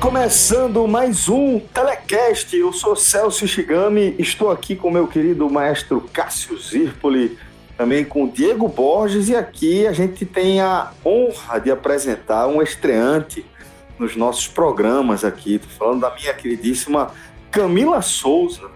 Começando mais um Telecast, eu sou Celso Shigami, estou aqui com meu querido maestro Cássio Zirpoli, também com Diego Borges, e aqui a gente tem a honra de apresentar um estreante nos nossos programas aqui. Estou falando da minha queridíssima Camila Souza,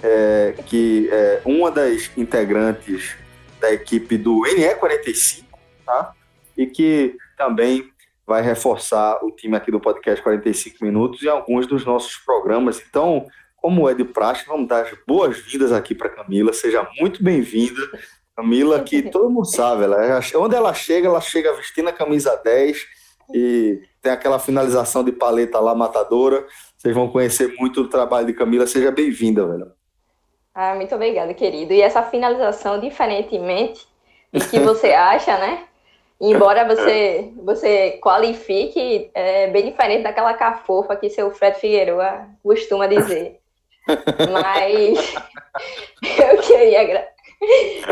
é, que é uma das integrantes da equipe do NE45, tá? E que também vai reforçar o time aqui do podcast 45 Minutos e alguns dos nossos programas. Então, como é de praxe, vamos dar as boas-vindas aqui para Camila. Seja muito bem-vinda. Camila, que todo mundo sabe, ela, é onde ela chega, ela chega vestindo a camisa 10 e tem aquela finalização de paleta lá matadora. Vocês vão conhecer muito o trabalho de Camila. Seja bem-vinda, velho. Ah, muito obrigada, querido. E essa finalização, diferentemente do que você acha, né? Embora você, você qualifique, é bem diferente daquela cafofa que seu Fred Figueiredo costuma dizer. Mas eu queria,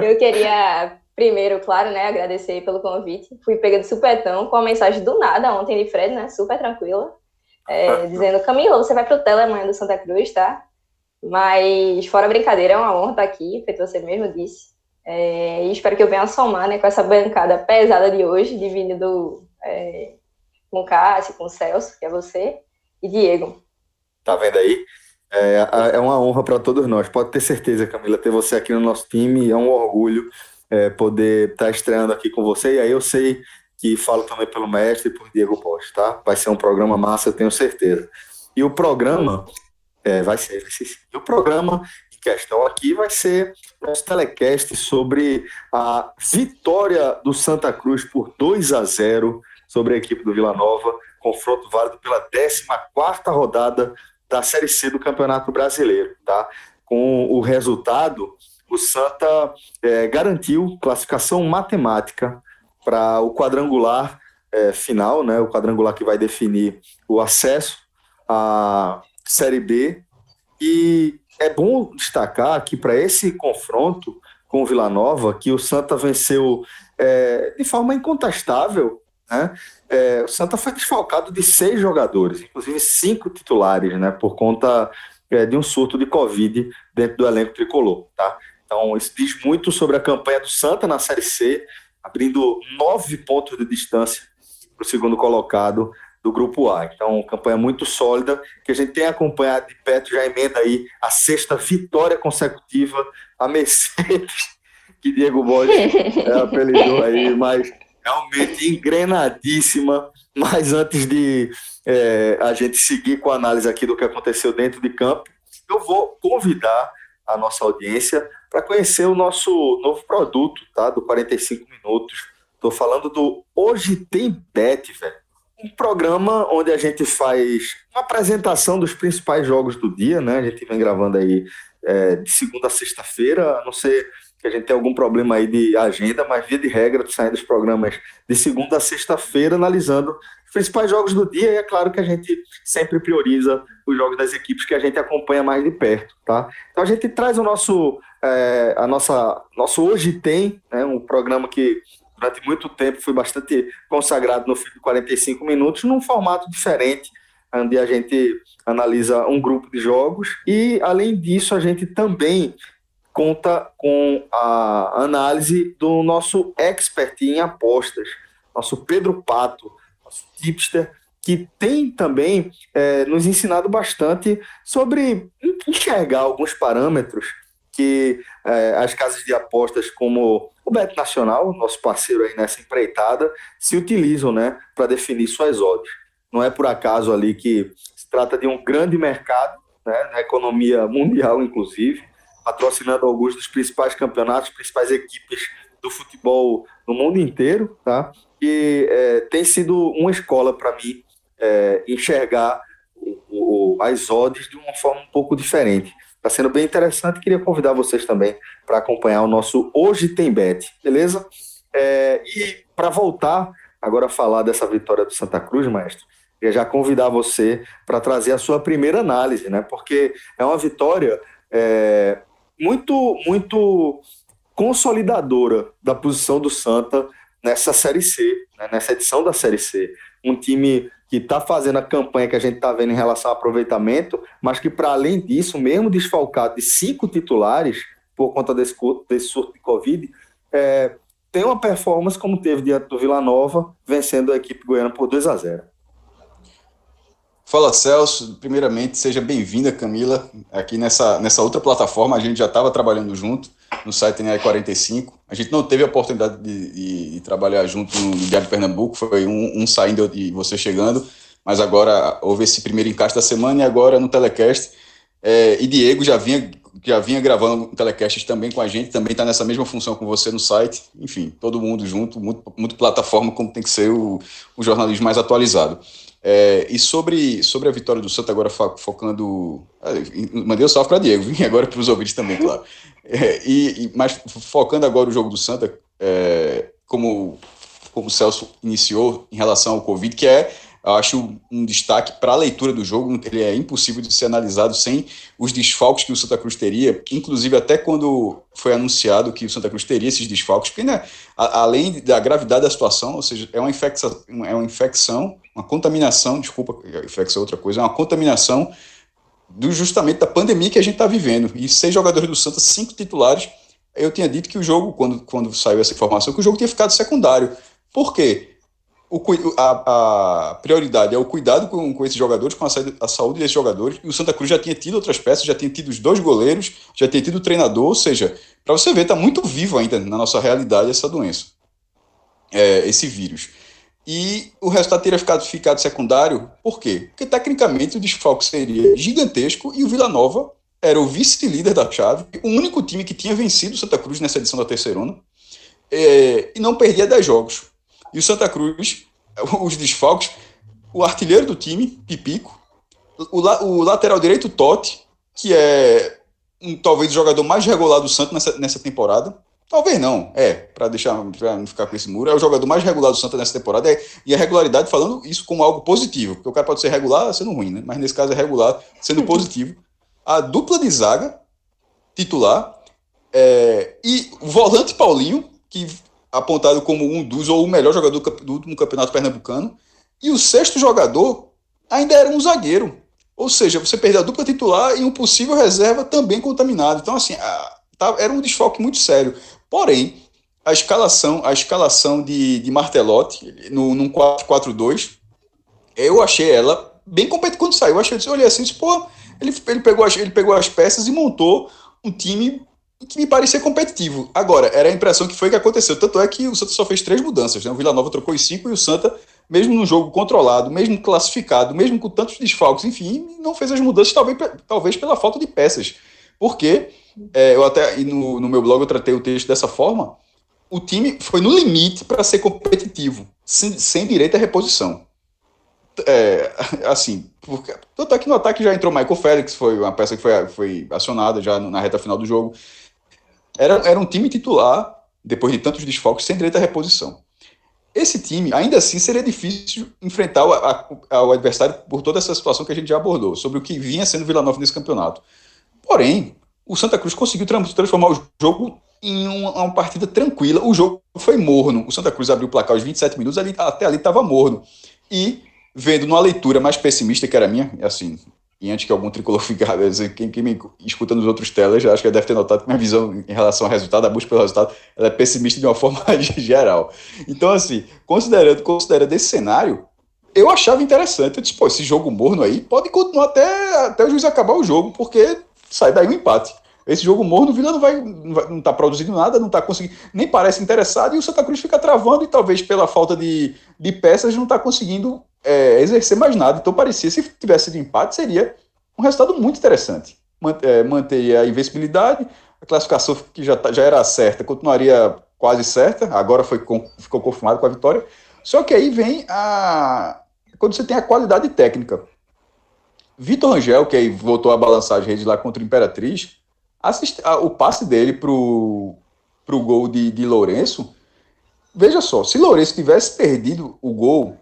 eu queria primeiro, claro, né, agradecer pelo convite. Fui pegando supetão com a mensagem do nada ontem de Fred, né, super tranquila, é, dizendo, Camila, você vai para o Telemanhã do Santa Cruz, tá? Mas, fora brincadeira, é uma honra estar aqui, feito você mesmo disse. É, e espero que eu venha somar né, com essa bancada pesada de hoje, dividindo é, com Cássio, com Celso, que é você, e Diego. Tá vendo aí? É, é uma honra para todos nós. Pode ter certeza, Camila, ter você aqui no nosso time. É um orgulho é, poder estar tá estreando aqui com você. E aí eu sei que falo também pelo mestre e por Diego Post, tá? Vai ser um programa massa, eu tenho certeza. E o programa, é, vai ser, vai ser. E o programa questão aqui vai ser nosso telecast sobre a vitória do Santa Cruz por 2 a 0 sobre a equipe do Vila Nova, confronto válido pela 14 rodada da Série C do Campeonato Brasileiro, tá? Com o resultado, o Santa é, garantiu classificação matemática para o quadrangular é, final, né? O quadrangular que vai definir o acesso à Série B e é bom destacar que para esse confronto com o Vila Nova, que o Santa venceu é, de forma incontestável, né? É, o Santa foi desfalcado de seis jogadores, inclusive cinco titulares, né? Por conta é, de um surto de Covid dentro do elenco tricolor, tá? Então, isso diz muito sobre a campanha do Santa na Série C, abrindo nove pontos de distância para o segundo colocado do Grupo A. Então, campanha muito sólida, que a gente tem acompanhado de perto, já emenda aí a sexta vitória consecutiva, a Mercedes, que Diego Borges é, apelidou aí, mas realmente engrenadíssima. Mas antes de é, a gente seguir com a análise aqui do que aconteceu dentro de campo, eu vou convidar a nossa audiência para conhecer o nosso novo produto, tá? Do 45 minutos. Estou falando do Hoje Tem Bet, velho um programa onde a gente faz uma apresentação dos principais jogos do dia, né? A gente vem gravando aí é, de segunda a sexta-feira, a não ser que a gente tenha algum problema aí de agenda, mas via de regra, saindo dos programas de segunda a sexta-feira, analisando os principais jogos do dia, e é claro que a gente sempre prioriza os jogos das equipes que a gente acompanha mais de perto, tá? Então a gente traz o nosso, é, a nossa, nosso Hoje Tem, né, um programa que durante muito tempo fui bastante consagrado no fim de 45 minutos, num formato diferente, onde a gente analisa um grupo de jogos. E, além disso, a gente também conta com a análise do nosso expert em apostas, nosso Pedro Pato, nosso tipster, que tem também é, nos ensinado bastante sobre enxergar alguns parâmetros que é, as casas de apostas como o Beto Nacional, nosso parceiro aí nessa empreitada, se utilizam né, para definir suas odds. Não é por acaso ali que se trata de um grande mercado, né, na economia mundial, inclusive, patrocinando alguns dos principais campeonatos, principais equipes do futebol no mundo inteiro, tá? E é, tem sido uma escola para mim é, enxergar o, o, as odds de uma forma um pouco diferente. Está sendo bem interessante. Queria convidar vocês também para acompanhar o nosso Hoje Tem Bet, beleza? É, e para voltar agora a falar dessa vitória do Santa Cruz, mestre, queria já convidar você para trazer a sua primeira análise, né? Porque é uma vitória é, muito, muito consolidadora da posição do Santa nessa Série C, né? nessa edição da Série C. Um time que está fazendo a campanha que a gente está vendo em relação ao aproveitamento, mas que, para além disso, mesmo desfalcado de cinco titulares, por conta desse, desse surto de Covid, é, tem uma performance como teve diante do Vila Nova, vencendo a equipe goiana por 2 a 0 Fala Celso, primeiramente seja bem-vinda Camila, aqui nessa, nessa outra plataforma, a gente já estava trabalhando junto no site NE45, a gente não teve a oportunidade de, de, de trabalhar junto no, Diário de Pernambuco, foi um, um saindo e você chegando, mas agora houve esse primeiro encaixe da semana e agora no telecast, é, e Diego já vinha, já vinha gravando telecasts também com a gente, também está nessa mesma função com você no site, enfim, todo mundo junto, muito, muito plataforma como tem que ser o, o jornalismo mais atualizado. É, e sobre, sobre a vitória do Santa, agora focando. Ah, mandei o um salve para Diego, vim agora para os ouvintes também, claro. É, e, mas focando agora o jogo do Santa, é, como, como o Celso iniciou em relação ao Covid, que é acho um destaque para a leitura do jogo. Ele é impossível de ser analisado sem os desfalques que o Santa Cruz teria, inclusive até quando foi anunciado que o Santa Cruz teria esses desfalques, porque né, a, além da gravidade da situação, ou seja, é uma infecção, é uma infecção, uma contaminação, desculpa, infecção é outra coisa, é uma contaminação do justamente da pandemia que a gente está vivendo. E seis jogadores do Santa, cinco titulares. Eu tinha dito que o jogo, quando, quando saiu essa informação, que o jogo tinha ficado secundário. Por quê? o, a, a, prioridade é o cuidado com, com esses jogadores, com a, a, saúde desses jogadores. E o Santa Cruz já tinha tido outras peças, já tinha tido os dois goleiros, já tinha tido o treinador. Ou seja, para você ver, está muito vivo ainda na nossa realidade essa doença, é, esse vírus. E o resultado teria ficado, ficado secundário, por quê? Porque tecnicamente o desfalque seria gigantesco e o Vila Nova era o vice-líder da chave, o único time que tinha vencido o Santa Cruz nessa edição da Terceirona, é, e não perdia 10 jogos. E o Santa Cruz, os desfalques, o artilheiro do time, Pipico, o, la, o lateral direito, Totti, que é um, talvez o jogador mais regular do Santos nessa, nessa temporada. Talvez não, é, para deixar pra não ficar com esse muro, é o jogador mais regular do Santa nessa temporada, é, e a regularidade falando isso como algo positivo, porque o cara pode ser regular sendo ruim, né? Mas nesse caso é regular sendo positivo. A dupla de zaga titular é, e o volante Paulinho, que apontado como um dos ou o melhor jogador do último campeonato pernambucano. E o sexto jogador ainda era um zagueiro. Ou seja, você perdeu a dupla titular e um possível reserva também contaminado. Então, assim, tá, era um desfalque muito sério. Porém, a escalação, a escalação de, de Martelotti no, num 4-4-2, eu achei ela bem competente quando saiu. Eu achei, eu olhei assim, disse, pô, ele, ele, pegou as, ele pegou as peças e montou um time que me parecia competitivo. Agora, era a impressão que foi que aconteceu. Tanto é que o Santa só fez três mudanças. Né? O Vila Nova trocou os cinco e o Santa, mesmo num jogo controlado, mesmo classificado, mesmo com tantos desfalques, enfim, não fez as mudanças, talvez, talvez pela falta de peças. Porque, é, eu até no, no meu blog eu tratei o texto dessa forma, o time foi no limite para ser competitivo, sem, sem direito à reposição. É, assim, porque, tanto é que no ataque já entrou Michael Félix, foi uma peça que foi, foi acionada já na reta final do jogo. Era, era um time titular, depois de tantos desfalques, sem direito à reposição. Esse time, ainda assim, seria difícil enfrentar o, a, o adversário por toda essa situação que a gente já abordou, sobre o que vinha sendo Vila Nova nesse campeonato. Porém, o Santa Cruz conseguiu transformar o jogo em uma, partida tranquila. O jogo foi morno. O Santa Cruz abriu o placar aos 27 minutos, ali, até ali estava morno. E vendo numa leitura mais pessimista que era minha, assim, e antes que algum tricolor fique, quem, quem me escuta nos outros telas, acho que deve ter notado que minha visão em relação ao resultado, a busca pelo resultado, ela é pessimista de uma forma geral. Então, assim, considerando, considerando esse cenário, eu achava interessante. Eu disse, pô, esse jogo morno aí pode continuar até, até o juiz acabar o jogo, porque sai daí um empate. Esse jogo morno, o Vila não vai, não, vai, não tá produzindo nada, não está conseguindo, nem parece interessado, e o Santa Cruz fica travando, e talvez pela falta de, de peças não está conseguindo é, exercer mais nada. Então parecia, se tivesse sido empate, seria um resultado muito interessante. É, manter a invencibilidade, a classificação que já, tá, já era certa continuaria quase certa, agora foi, ficou confirmado com a vitória. Só que aí vem a. Quando você tem a qualidade técnica. Vitor Rangel, que aí voltou a balançar as redes lá contra o Imperatriz, assist, a, o passe dele pro, pro gol de, de Lourenço. Veja só, se Lourenço tivesse perdido o gol,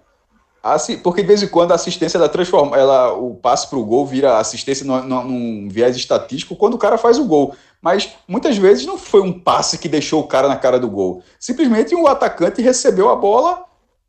porque de vez em quando a assistência ela transforma, ela, o passe para o gol vira assistência num, num, viés estatístico quando o cara faz o gol. Mas muitas vezes não foi um passe que deixou o cara na cara do gol. Simplesmente o um atacante recebeu a bola,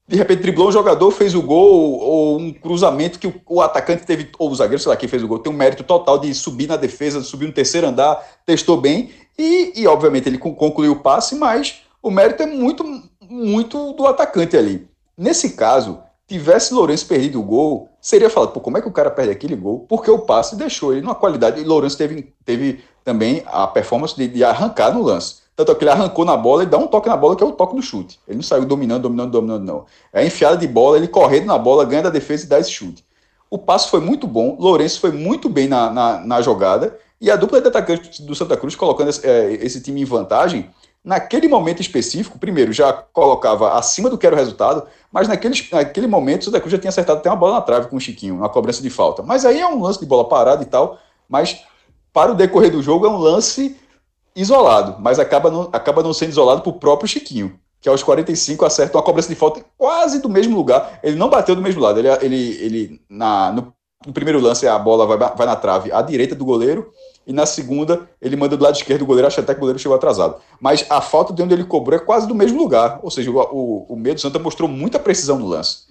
de repente driblou um jogador, fez o gol, ou um cruzamento que o, o atacante teve, ou o zagueiro, sei lá, quem fez o gol, tem um mérito total de subir na defesa, de subir no terceiro andar, testou bem, e, e obviamente ele concluiu o passe, mas o mérito é muito, muito do atacante ali. Nesse caso, tivesse Lourenço perdido o gol, seria falado, pô, como é que o cara perde aquele gol? Porque o passe deixou ele numa qualidade. E Lourenço teve, teve também a performance de, de arrancar no lance. Tanto é que ele arrancou na bola e dá um toque na bola, que é o toque do chute. Ele não saiu dominando, dominando, dominando, não. É enfiada de bola, ele correndo na bola, ganha da defesa e dá esse chute. O passe foi muito bom, Lourenço foi muito bem na, na, na jogada, e a dupla de atacantes do Santa Cruz colocando esse, é, esse time em vantagem, naquele momento específico, primeiro, já colocava acima do que era o resultado, mas naquele, naquele momento o Santa Cruz já tinha acertado até uma bola na trave com o Chiquinho, uma cobrança de falta. Mas aí é um lance de bola parada e tal, mas para o decorrer do jogo é um lance isolado, mas acaba não, acaba não sendo isolado por próprio Chiquinho, que aos 45 acerta uma cobrança de falta quase do mesmo lugar. Ele não bateu do mesmo lado, ele, ele, ele na, no, no primeiro lance a bola vai, vai na trave à direita do goleiro, e na segunda ele manda do lado esquerdo do goleiro, acha até que o goleiro chegou atrasado. Mas a falta de onde ele cobrou é quase do mesmo lugar, ou seja, o, o, o meio do Santa mostrou muita precisão no lance.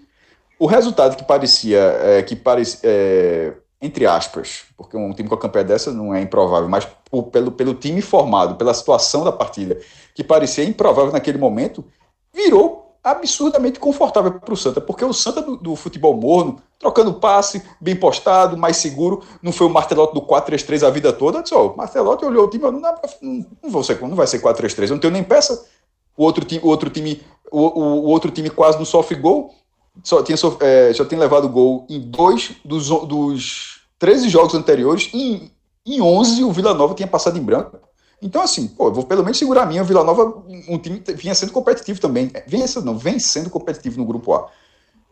O resultado que parecia, é, que parecia é, entre aspas, porque um time com a campanha dessa não é improvável, mas por, pelo, pelo time formado, pela situação da partida, que parecia improvável naquele momento, virou absurdamente confortável para o Santa, porque o Santa do, do, futebol morno, trocando passe, bem postado, mais seguro, não foi o Martelotti do 4-3-3 a vida toda. Disse, oh, o Martelotti olhou o time, não, não, não, vou ser, não vai ser 4-3-3, eu não tenho nem peça. O outro time, o outro time, o, o, o outro time quase não sofre gol, só tinha, é, já tem levado gol em dois dos, dos 13 jogos anteriores, e em, em 11 o Vila Nova tinha passado em branco. Então, assim, pô, vou pelo menos segurar a minha. O Vila Nova, um time vinha sendo competitivo também. É, vinha sendo, não, vem sendo competitivo no grupo A.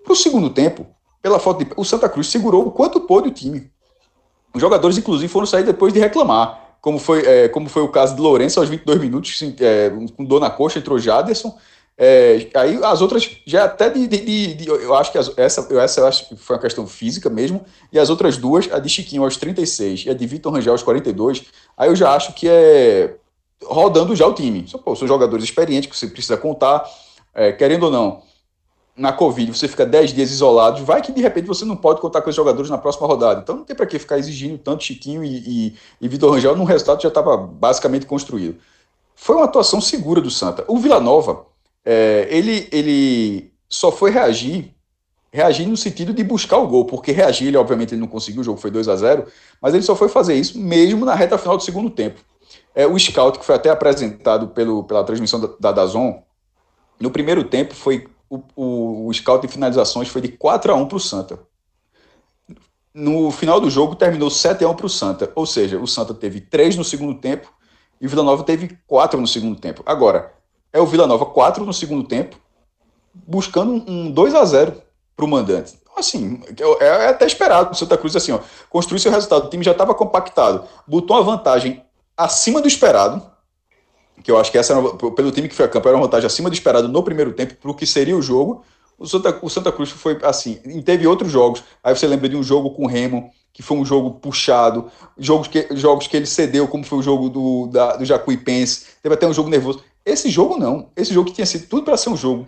Para o segundo tempo, pela falta de. O Santa Cruz segurou o quanto pôde o time. Os jogadores, inclusive, foram sair depois de reclamar. Como foi, é, como foi o caso de Lourenço aos 22 minutos, é, com dor na coxa, entrou Jaderson. É, aí as outras já até de, de, de, de eu acho que as, essa, essa eu acho que foi uma questão física mesmo, e as outras duas, a de Chiquinho aos 36 e a de Vitor Rangel aos 42, aí eu já acho que é rodando já o time. São, pô, são jogadores experientes que você precisa contar, é, querendo ou não, na Covid você fica 10 dias isolado, vai que de repente você não pode contar com os jogadores na próxima rodada. Então não tem para que ficar exigindo tanto Chiquinho e, e, e Vitor Rangel num resultado já estava basicamente construído. Foi uma atuação segura do Santa. O Vila Nova é, ele, ele só foi reagir, reagir no sentido de buscar o gol, porque reagir, ele obviamente ele não conseguiu, o jogo foi 2 a 0 mas ele só foi fazer isso mesmo na reta final do segundo tempo. É, o scout, que foi até apresentado pelo, pela transmissão da, da Dazon, no primeiro tempo foi o, o, o scout de finalizações foi de 4 a 1 para o Santa. No final do jogo terminou 7 a 1 para o Santa, ou seja, o Santa teve 3 no segundo tempo e o Vila Nova teve 4 no segundo tempo. Agora, é o Vila Nova 4 no segundo tempo, buscando um 2 a 0 para o mandante. Então, assim, é, é até esperado o Santa Cruz, assim, ó, construir seu resultado. O time já estava compactado, botou uma vantagem acima do esperado, que eu acho que essa, era, pelo time que foi a campo, era uma vantagem acima do esperado no primeiro tempo, para o que seria o jogo. O Santa, o Santa Cruz foi assim, teve outros jogos, aí você lembra de um jogo com o Remo, que foi um jogo puxado, jogos que, jogos que ele cedeu, como foi o jogo do, da, do Jacuipense, teve até um jogo nervoso. Esse jogo não. Esse jogo que tinha sido tudo para ser um jogo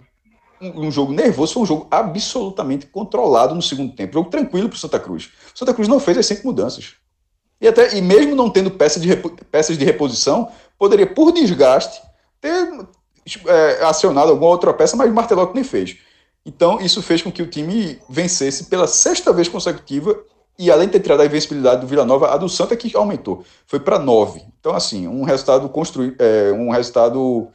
um, um, jogo nervoso, foi um jogo absolutamente controlado no segundo tempo. Jogo tranquilo para o Santa Cruz. O Santa Cruz não fez as cinco mudanças. E, até, e mesmo não tendo peça de, peças de reposição, poderia, por desgaste, ter é, acionado alguma outra peça, mas o Martelotti nem fez. Então, isso fez com que o time vencesse pela sexta vez consecutiva E além de ter tirado a invencibilidade do Vila Nova, a do Santa que aumentou, foi para 9. Então, assim, um resultado construído, é, um resultado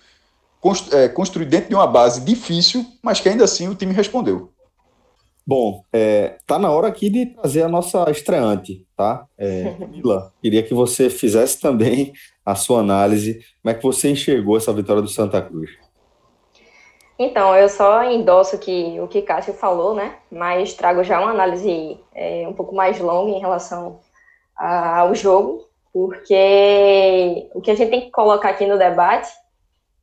constru, é, construído dentro de uma base difícil, mas que ainda assim o time respondeu. Bom, é, tá na hora aqui de trazer a nossa estreante, tá? É, Mila, queria que você fizesse também a sua análise. Como é que você enxergou essa vitória do Santa Cruz? Então, eu só endosso que, o que Cássio falou, né? Mas trago já uma análise é, um pouco mais longa em relação a, ao jogo, porque o que a gente tem que colocar aqui no debate,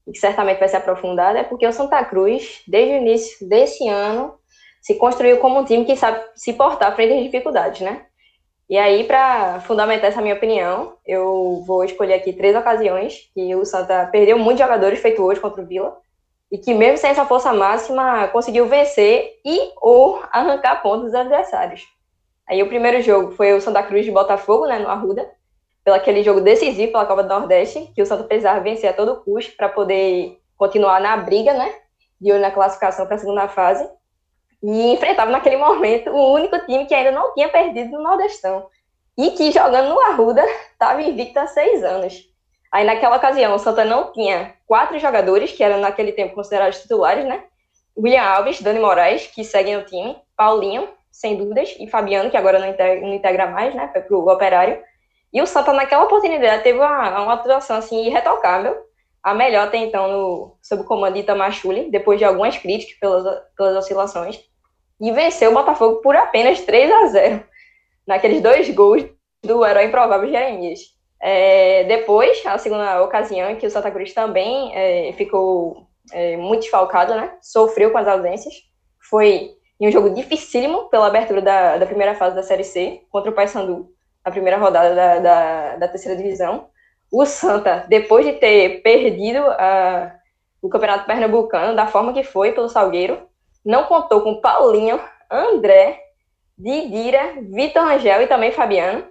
e que certamente vai ser aprofundado, é porque o Santa Cruz, desde o início desse ano, se construiu como um time que sabe se portar frente às dificuldades, né? E aí, para fundamentar essa minha opinião, eu vou escolher aqui três ocasiões que o Santa perdeu muitos jogadores feito hoje contra o Vila, e que mesmo sem essa força máxima conseguiu vencer e ou arrancar pontos dos adversários. Aí o primeiro jogo foi o Santa Cruz de Botafogo, né, no Arruda, pelo aquele jogo decisivo pela Copa do Nordeste, que o Santa precisava vencer a todo custo para poder continuar na briga, né, de olho na classificação para a segunda fase. E enfrentava naquele momento o único time que ainda não tinha perdido no Nordestão. E que jogando no Arruda estava invicto há seis anos. Aí naquela ocasião o Santa não tinha quatro jogadores que eram naquele tempo considerados titulares, né? William Alves, Dani Moraes, que seguem no time, Paulinho, sem dúvidas, e Fabiano, que agora não integra, não integra mais, né? Foi pro Operário. E o Santa naquela oportunidade teve uma, uma atuação assim irretocável, a melhor até então no, sob o comando de Itamar Schulli, depois de algumas críticas pelas, pelas oscilações, e venceu o Botafogo por apenas 3 a 0 naqueles dois gols do herói improvável Jeremias. É, depois, a segunda ocasião em que o Santa Cruz também é, ficou é, muito desfalcado, né? Sofreu com as ausências. Foi em um jogo dificílimo pela abertura da, da primeira fase da Série C contra o Paysandu, na primeira rodada da, da, da, terceira divisão. O Santa, depois de ter perdido a, o Campeonato Pernambucano da forma que foi pelo Salgueiro, não contou com Paulinho, André, Didira, Vitor Angel e também Fabiano.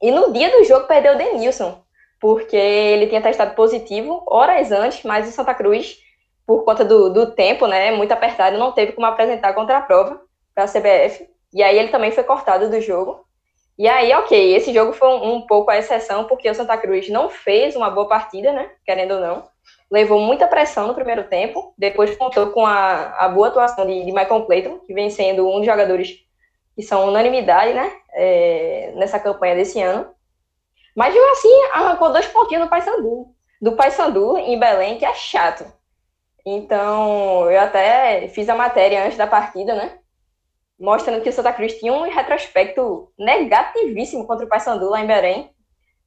E no dia do jogo perdeu o Denilson, porque ele tinha testado positivo horas antes, mas o Santa Cruz, por conta do, do tempo, né, muito apertado, não teve como apresentar contra a prova para a CBF. E aí ele também foi cortado do jogo. E aí, ok, esse jogo foi um, um, pouco a exceção, porque o Santa Cruz não fez uma boa partida, né? Querendo ou não. Levou muita pressão no primeiro tempo, depois contou com a, a boa atuação de, de Michael Clayton, que vem sendo um dos jogadores que são unanimidade, né, é, nessa campanha desse ano. Mas, mesmo assim, arrancou dois pontinhos do Paysandu, do Paysandu em Belém, que é chato. Então, eu até fiz a matéria antes da partida, né, mostrando que o Santa Cruz tinha um retrospecto negativíssimo contra o Paysandu lá em Belém,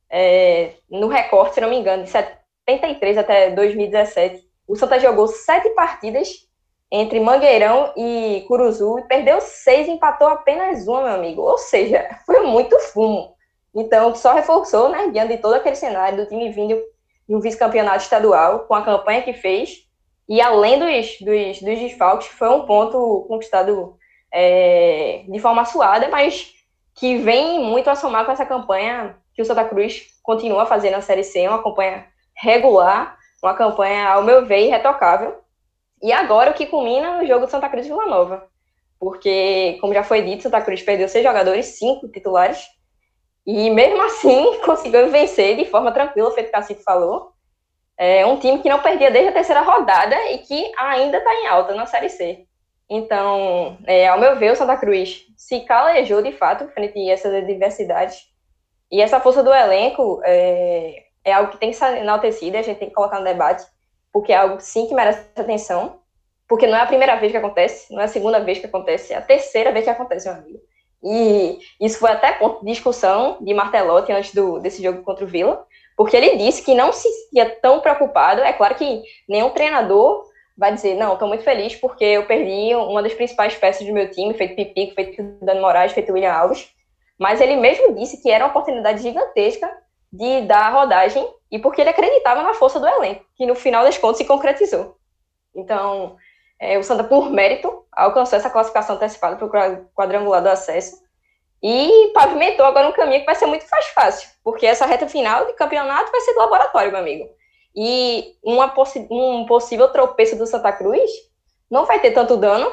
é, no recorte, se não me engano, de 73 até 2017. O Santa jogou sete partidas entre Mangueirão e Curuzu e perdeu seis empatou apenas uma, meu amigo. Ou seja, foi muito fumo. Então, só reforçou, né, diante de todo aquele cenário do time vindo de um vice-campeonato estadual, com a campanha que fez, e além dos, dos, dos desfalques, foi um ponto conquistado é, de forma suada, mas que vem muito a somar com essa campanha que o Santa Cruz continua fazer na Série C, uma campanha regular, uma campanha, ao meu ver, irretocável, e agora o que culmina no jogo do Santa Cruz e Vila Nova. Porque, como já foi dito, Santa Cruz perdeu seis jogadores, cinco titulares. E mesmo assim conseguiu vencer de forma tranquila, feito o Cacique falou. É um time que não perdia desde a terceira rodada e que ainda está em alta na Série C. Então, é, ao meu ver, o Santa Cruz se calejou de fato frente a essas adversidades. E essa força do elenco é, é algo que tem que ser enaltecido, a gente tem que colocar no debate porque é algo sim que merece atenção, porque não é a primeira vez que acontece, não é a segunda vez que acontece, é a terceira vez que acontece, meu amigo. E isso foi até ponto de discussão de Martelotti antes do, desse jogo contra o Vila, porque ele disse que não se sentia tão preocupado. É claro que nenhum treinador vai dizer, não, estou muito feliz porque eu perdi uma das principais peças do meu time, feito Pipico, feito Dani Moraes, feito William Alves. Mas ele mesmo disse que era uma oportunidade gigantesca de dar rodagem e porque ele acreditava na força do elenco, que no final das contas se concretizou. Então, é, o Santa, por mérito, alcançou essa classificação antecipada para o quadrangular do acesso e pavimentou agora um caminho que vai ser muito mais fácil, porque essa reta final de campeonato vai ser do laboratório, meu amigo. E possi um possível tropeço do Santa Cruz não vai ter tanto dano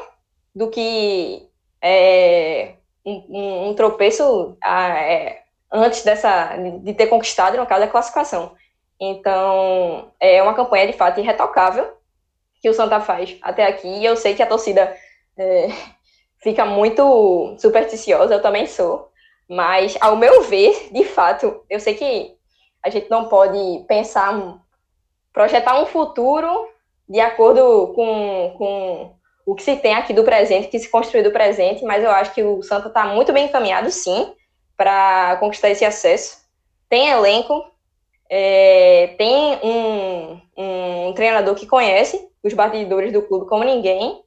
do que é, um, um tropeço ah, é, antes dessa de ter conquistado, no caso, a classificação. Então, é uma campanha de fato irretocável que o Santa faz até aqui. E eu sei que a torcida é, fica muito supersticiosa, eu também sou. Mas, ao meu ver, de fato, eu sei que a gente não pode pensar, projetar um futuro de acordo com, com o que se tem aqui do presente, que se construiu do presente, mas eu acho que o Santa está muito bem encaminhado, sim, para conquistar esse acesso. Tem elenco, é, tem um, um, treinador que conhece os batidores do clube como ninguém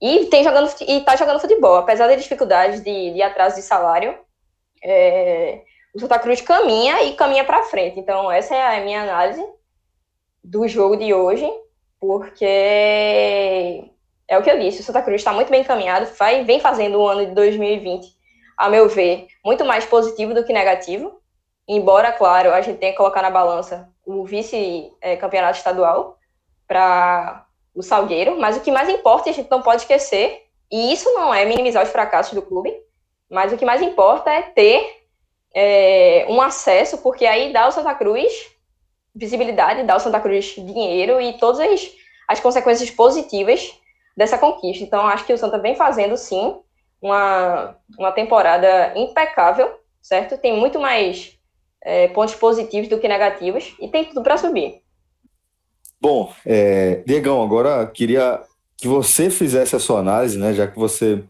e tem jogando e está jogando futebol, apesar das dificuldades de, de atraso de salário. É, o Santa Cruz caminha e caminha para frente. Então essa é a minha análise do jogo de hoje, porque é o que eu disse, o Santa Cruz está muito bem encaminhado, vai, vem fazendo o ano de 2020, a meu ver, muito mais positivo do que negativo. Embora, claro, a gente tenha que colocar na balança o vice-campeonato estadual para o Salgueiro, mas o que mais importa, a gente não pode esquecer, e isso não é minimizar os fracassos do clube, mas o que mais importa é ter é, um acesso, porque aí dá ao Santa Cruz visibilidade, dá ao Santa Cruz dinheiro e todas as, as consequências positivas dessa conquista. Então, acho que o Santa vem fazendo, sim, uma, uma temporada impecável, certo? Tem muito mais é, pontos positivos do que negativos e tem tudo para subir. Bom, é, Diegão, agora queria que você fizesse a sua análise, né? Já que você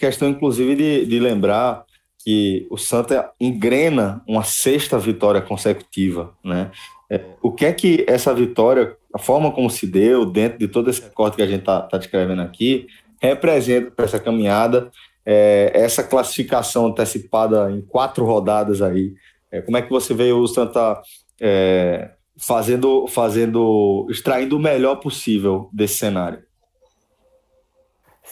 questão, inclusive, de, de lembrar que o Santa engrena uma sexta vitória consecutiva, né? É, o que é que essa vitória, a forma como se deu, dentro de todo esse recorte que a gente está tá descrevendo aqui, representa para essa caminhada, é, essa classificação antecipada em quatro rodadas aí é, como é que você vê o Santa é, fazendo, fazendo, extraindo o melhor possível desse cenário?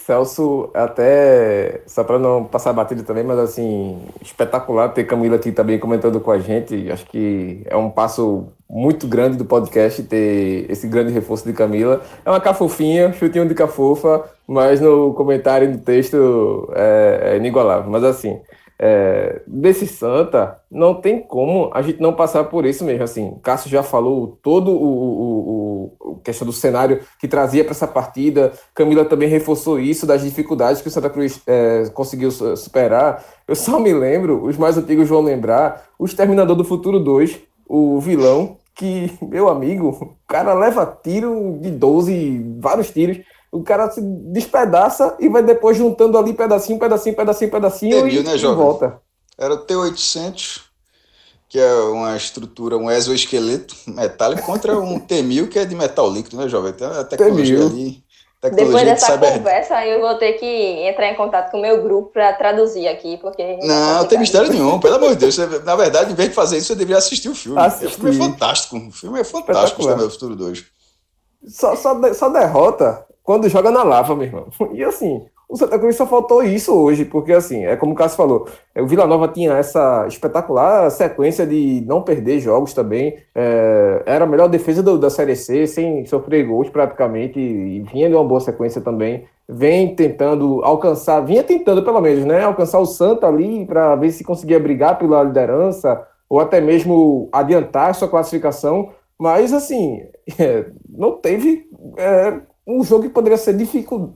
Celso, até, só para não passar batida também, mas assim, espetacular ter Camila aqui também comentando com a gente. Acho que é um passo muito grande do podcast ter esse grande reforço de Camila. É uma cafofinha, chutinho de cafofa, mas no comentário, no texto, é, é inigualável. Mas assim, é, desse Santa, não tem como a gente não passar por isso mesmo. Assim, Cássio já falou todo o, o, o, o questão do cenário que trazia para essa partida. Camila também reforçou isso das dificuldades que o Santa Cruz é, conseguiu superar. Eu só me lembro, os mais antigos vão lembrar, o Exterminador do Futuro 2, o vilão, que, meu amigo, o cara leva tiro de 12, vários tiros o cara se despedaça e vai depois juntando ali pedacinho, pedacinho, pedacinho, pedacinho e, né, e volta. Era o T800, que é uma estrutura, um exoesqueleto metálico, contra um T1000, que é de metal líquido, né, jovem? Tem a tecnologia ali. Tecnologia Depois dessa de conversa, eu vou ter que entrar em contato com o meu grupo para traduzir aqui, porque... Não, não tem mistério nenhum, pelo amor de Deus. Você, na verdade, em vez de fazer isso, você deveria assistir o filme. Assistir. O filme é fantástico. O filme é fantástico, o Futuro 2. Só, só, só derrota quando joga na lava, meu irmão. E assim, o Santa Cruz só faltou isso hoje, porque assim, é como o Cássio falou, o Vila Nova tinha essa espetacular sequência de não perder jogos também, é, era a melhor defesa do, da Série C, sem sofrer gols praticamente, e vinha de uma boa sequência também, vem tentando alcançar, vinha tentando pelo menos, né, alcançar o Santa ali, para ver se conseguia brigar pela liderança, ou até mesmo adiantar sua classificação, mas assim, é, não teve é, um jogo que poderia ser dificul...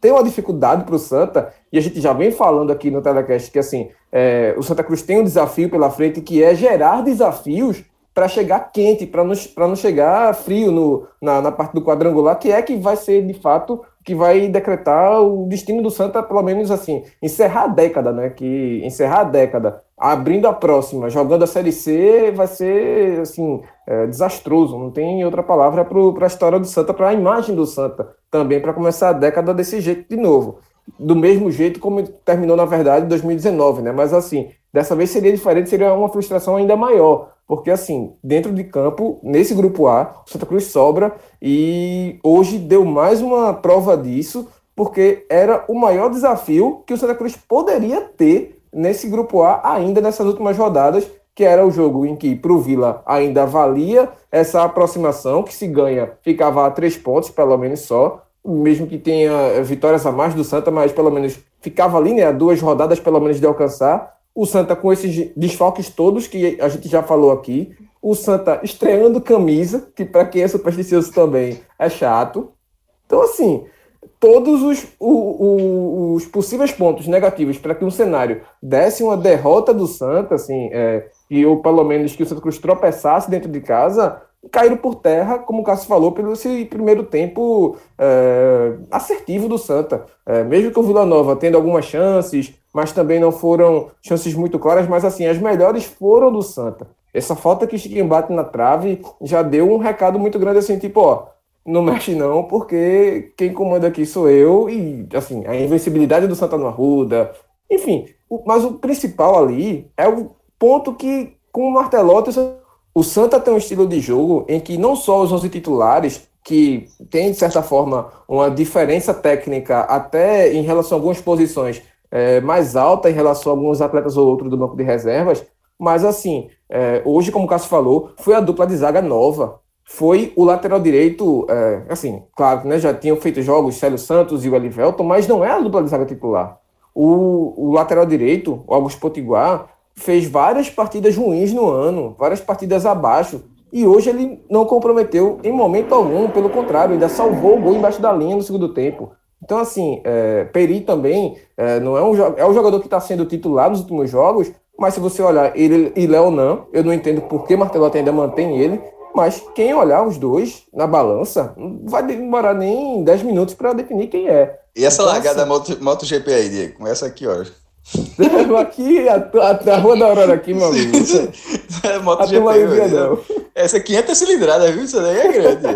ter uma dificuldade para o Santa, e a gente já vem falando aqui no Telecast que assim, é, o Santa Cruz tem um desafio pela frente que é gerar desafios para chegar quente, para não, não chegar frio no, na, na parte do quadrangular, que é que vai ser de fato que vai decretar o destino do Santa, pelo menos assim, encerrar a década, né? Que encerrar a década, abrindo a próxima, jogando a Série C, vai ser assim é, desastroso. Não tem outra palavra para a história do Santa, para a imagem do Santa também, para começar a década desse jeito de novo. Do mesmo jeito como terminou, na verdade, em 2019, né? Mas assim, dessa vez seria diferente, seria uma frustração ainda maior porque, assim, dentro de campo, nesse grupo A, o Santa Cruz sobra e hoje deu mais uma prova disso, porque era o maior desafio que o Santa Cruz poderia ter nesse grupo A ainda nessas últimas rodadas, que era o jogo em que para o Vila ainda valia essa aproximação, que se ganha ficava a três pontos, pelo menos só, mesmo que tenha vitórias a mais do Santa, mas pelo menos ficava ali, né, a duas rodadas pelo menos de alcançar. O Santa com esses desfalques todos que a gente já falou aqui. O Santa estreando camisa, que para quem é supersticioso também é chato. Então, assim, todos os, os, os possíveis pontos negativos para que um cenário desse uma derrota do Santa, assim, é, e ou pelo menos que o Santa Cruz tropeçasse dentro de casa, caíram por terra, como o Cássio falou, pelo esse primeiro tempo é, assertivo do Santa. É, mesmo que o Vila Nova tendo algumas chances, mas também não foram chances muito claras, mas assim, as melhores foram do Santa. Essa falta que Chiquinho bate na trave já deu um recado muito grande assim, tipo, ó, não mexe não, porque quem comanda aqui sou eu, e assim, a invencibilidade do Santa no Arruda, enfim, o, mas o principal ali é o ponto que, com o Martelotti, o Santa tem um estilo de jogo em que não só os 11 titulares, que tem, de certa forma, uma diferença técnica até em relação a algumas posições é, mais alta em relação a alguns atletas ou outros do banco de reservas, mas assim, é, hoje, como o Cássio falou, foi a dupla de zaga nova. Foi o lateral direito, é, assim, claro, né, já tinham feito jogos Célio Santos e o Elivelton, mas não é a dupla de zaga titular. O, o lateral direito, o Augusto Potiguar, fez várias partidas ruins no ano, várias partidas abaixo, e hoje ele não comprometeu em momento algum, pelo contrário, ainda salvou o gol embaixo da linha no segundo tempo. Então, assim, é, Peri também é, não é um, é um jogador que está sendo titular nos últimos jogos, mas se você olhar ele e Leonan, eu não entendo por que Martelotti ainda mantém ele, mas quem olhar os dois na balança, não vai demorar nem 10 minutos para definir quem é. E essa então, largada assim, Moto, MotoGP aí, Diego? Começa aqui, ó. Aqui, a, a, a, Rua da Aurora aqui, meu amigo. é MotoGP. Não. Essa 500 cilindradas, viu? Isso daí é grande.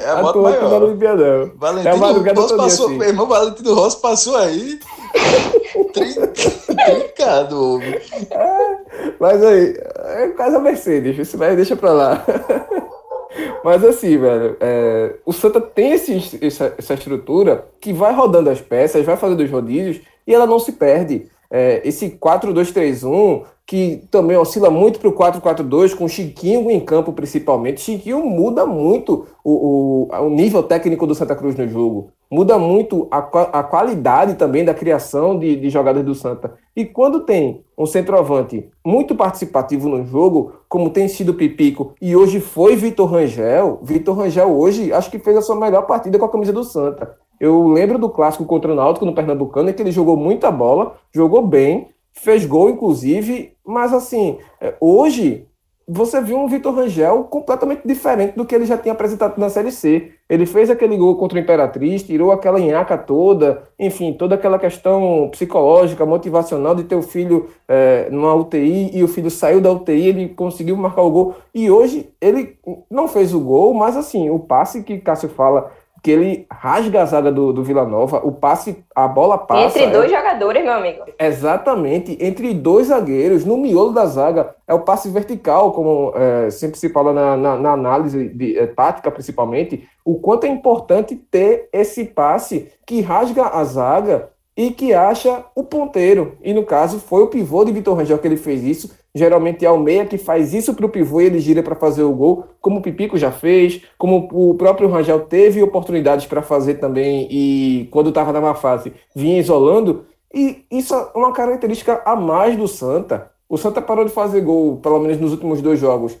É a, a moto maior. Não não. Valentino é Rossi passou, assim. meu irmão Valentino Rossi passou aí. Trincado, é, Mas aí, é quase a Mercedes, isso vai, deixa pra lá. Mas assim, velho, é, o Santa tem esse, essa, essa estrutura que vai rodando as peças, vai fazendo os rodízios e ela não se perde. É, esse 4-2-3-1, que também oscila muito para o 4-4-2, com o Chiquinho em campo principalmente. Chiquinho muda muito o, o, o, nível técnico do Santa Cruz no jogo, muda muito a, a qualidade também da criação de, de jogadas do Santa. E quando tem um centroavante muito participativo no jogo, como tem sido Pipico, e hoje foi Vitor Rangel, Vitor Rangel hoje acho que fez a sua melhor partida com a camisa do Santa. Eu lembro do clássico contra o Náutico no Pernambucano, em que ele jogou muita bola, jogou bem, fez gol, inclusive, mas assim, é, hoje você viu um Vitor Rangel completamente diferente do que ele já tinha apresentado na Série C. Ele fez aquele gol contra o Imperatriz, tirou aquela enhaca toda, enfim, toda aquela questão psicológica, motivacional de ter o filho é, numa UTI e o filho saiu da UTI, ele conseguiu marcar o gol. E hoje ele não fez o gol, mas assim, o passe que Cássio fala que ele rasga a zaga do, do Vila Nova, o passe, a bola passa. Entre dois é... jogadores, meu amigo. Exatamente, entre dois zagueiros, no miolo da zaga, é o passe vertical, como é, sempre se fala na, na, na análise de, é, tática, principalmente, o quanto é importante ter esse passe que rasga a zaga e que acha o ponteiro. E no caso, foi o pivô de Vitor Rangel que ele fez isso Geralmente é o meia que faz isso para o pivô e ele gira para fazer o gol, como o Pipico já fez, como o próprio Rangel teve oportunidades para fazer também e quando estava na má fase vinha isolando. E isso é uma característica a mais do Santa. O Santa parou de fazer gol, pelo menos nos últimos dois jogos.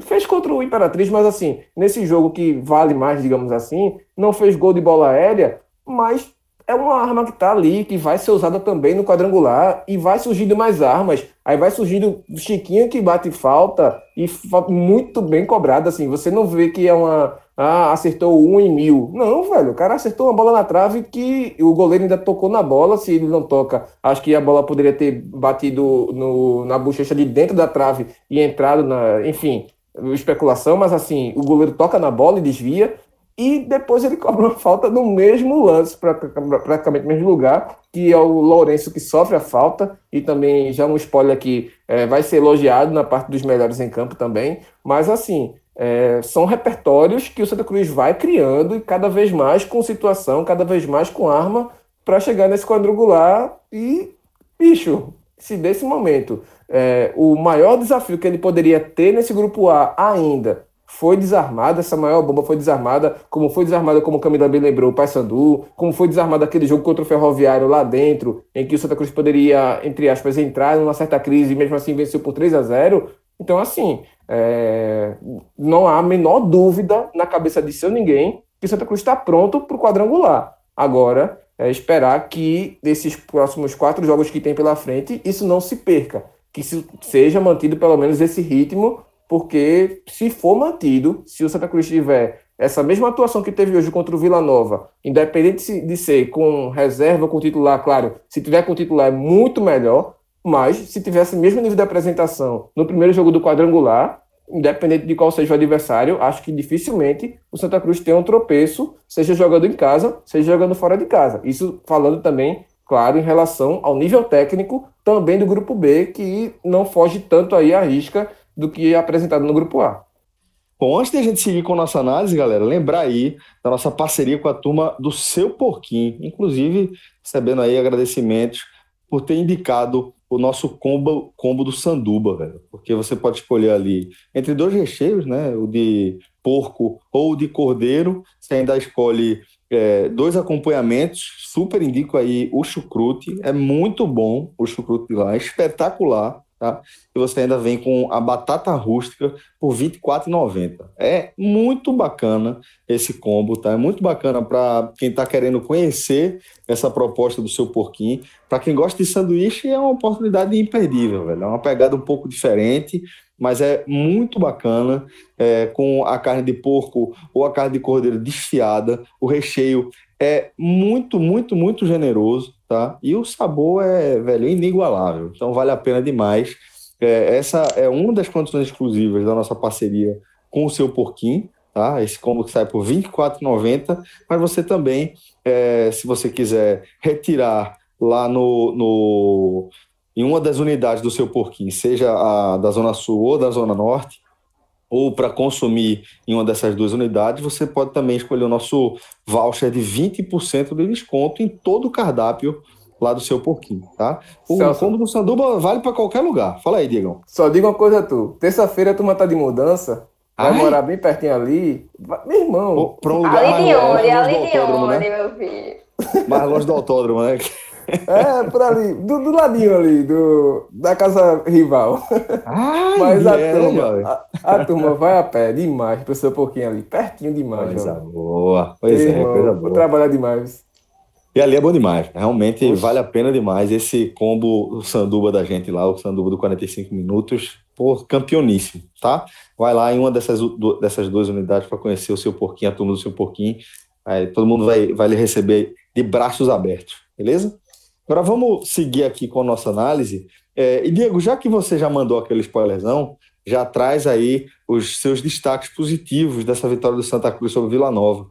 Fez contra o Imperatriz, mas assim, nesse jogo que vale mais, digamos assim, não fez gol de bola aérea, mas é uma arma que está ali, que vai ser usada também no quadrangular e vai surgindo mais armas. Aí vai surgindo Chiquinho que bate falta e muito bem cobrado, assim. Você não vê que é uma. Ah, acertou um em mil. Não, velho. O cara acertou uma bola na trave que o goleiro ainda tocou na bola. Se ele não toca, acho que a bola poderia ter batido no, na bochecha de dentro da trave e entrado na. Enfim, especulação, mas assim, o goleiro toca na bola e desvia e depois ele cobra uma falta no mesmo lance, praticamente no mesmo lugar, que é o Lourenço que sofre a falta, e também já um spoiler aqui, é, vai ser elogiado na parte dos melhores em campo também, mas assim, é, são repertórios que o Santa Cruz vai criando e cada vez mais com situação, cada vez mais com arma, para chegar nesse quadrangular e, bicho, se desse momento é, o maior desafio que ele poderia ter nesse grupo A ainda foi desarmada, essa maior bomba foi desarmada, como foi desarmada, como Camila bem lembrou, o Paysandu, como foi desarmado aquele jogo contra o Ferroviário lá dentro, em que o Santa Cruz poderia, entre aspas, entrar numa certa crise e mesmo assim venceu por 3 a 0 Então, assim, é... não há a menor dúvida na cabeça de seu ninguém que o Santa Cruz está pronto para o quadrangular. Agora, é esperar que desses próximos quatro jogos que tem pela frente, isso não se perca, que seja mantido pelo menos esse ritmo porque se for mantido, se o Santa Cruz tiver essa mesma atuação que teve hoje contra o Vila Nova, independente de ser com reserva ou com titular, claro, se tiver com titular é muito melhor, mas se tivesse o mesmo nível de apresentação no primeiro jogo do quadrangular, independente de qual seja o adversário, acho que dificilmente o Santa Cruz tem um tropeço, seja jogando em casa, seja jogando fora de casa. Isso falando também, claro, em relação ao nível técnico também do grupo B, que não foge tanto aí à risca do que apresentado no grupo A. Bom, antes de a gente seguir com a nossa análise, galera, lembrar aí da nossa parceria com a turma do Seu Porquinho, inclusive recebendo aí agradecimentos por ter indicado o nosso combo, combo do sanduba, velho. Porque você pode escolher ali entre dois recheios, né? O de porco ou o de cordeiro. Você ainda escolhe é, dois acompanhamentos. Super indico aí o chucrute. É muito bom o chucrute lá, é espetacular tá? E você ainda vem com a batata rústica por R$ 24,90. É muito bacana esse combo, tá? É muito bacana para quem está querendo conhecer essa proposta do seu porquinho. Para quem gosta de sanduíche, é uma oportunidade imperdível, velho. É uma pegada um pouco diferente, mas é muito bacana, é, com a carne de porco ou a carne de cordeiro desfiada. O recheio é muito, muito, muito generoso, tá? E o sabor é, velho, inigualável. Então vale a pena demais. É, essa é uma das condições exclusivas da nossa parceria com o seu porquinho, tá? Esse combo que sai por R$ 24,90, mas você também, é, se você quiser retirar lá no, no, em uma das unidades do seu porquinho, seja a da Zona Sul ou da Zona Norte, ou para consumir em uma dessas duas unidades, você pode também escolher o nosso voucher de 20% de desconto em todo o cardápio lá do seu porquinho, tá? O Celso. combo do Sanduba vale para qualquer lugar. Fala aí, Diego. Só diga uma coisa tu. Terça-feira a turma tá de mudança. Vai Ai? morar bem pertinho ali. Meu irmão. Para um lugar ali de onde? Ali de onde, né? meu filho? Mais longe do autódromo, né? É, por ali, do, do, ladinho ali, do, da casa rival. Ai, Mas a, é, turma, a, a, turma vai a pé demais para o seu pouquinho ali, pertinho demais. Coisa boa, pois é, coisa boa. Trabalhar demais. E ali é bom demais, realmente vale a pena demais esse combo Sanduba da gente lá, o Sanduba do 45 minutos, por campeoníssimo, tá? Vai lá em uma dessas, dessas duas unidades para conhecer o seu porquinho, a turma do seu porquinho. Aí todo mundo vai, vai lhe receber de braços abertos, beleza? Agora vamos seguir aqui com a nossa análise. É, e Diego, já que você já mandou aquele spoilerzão, já traz aí os seus destaques positivos dessa vitória do Santa Cruz sobre Vila Nova.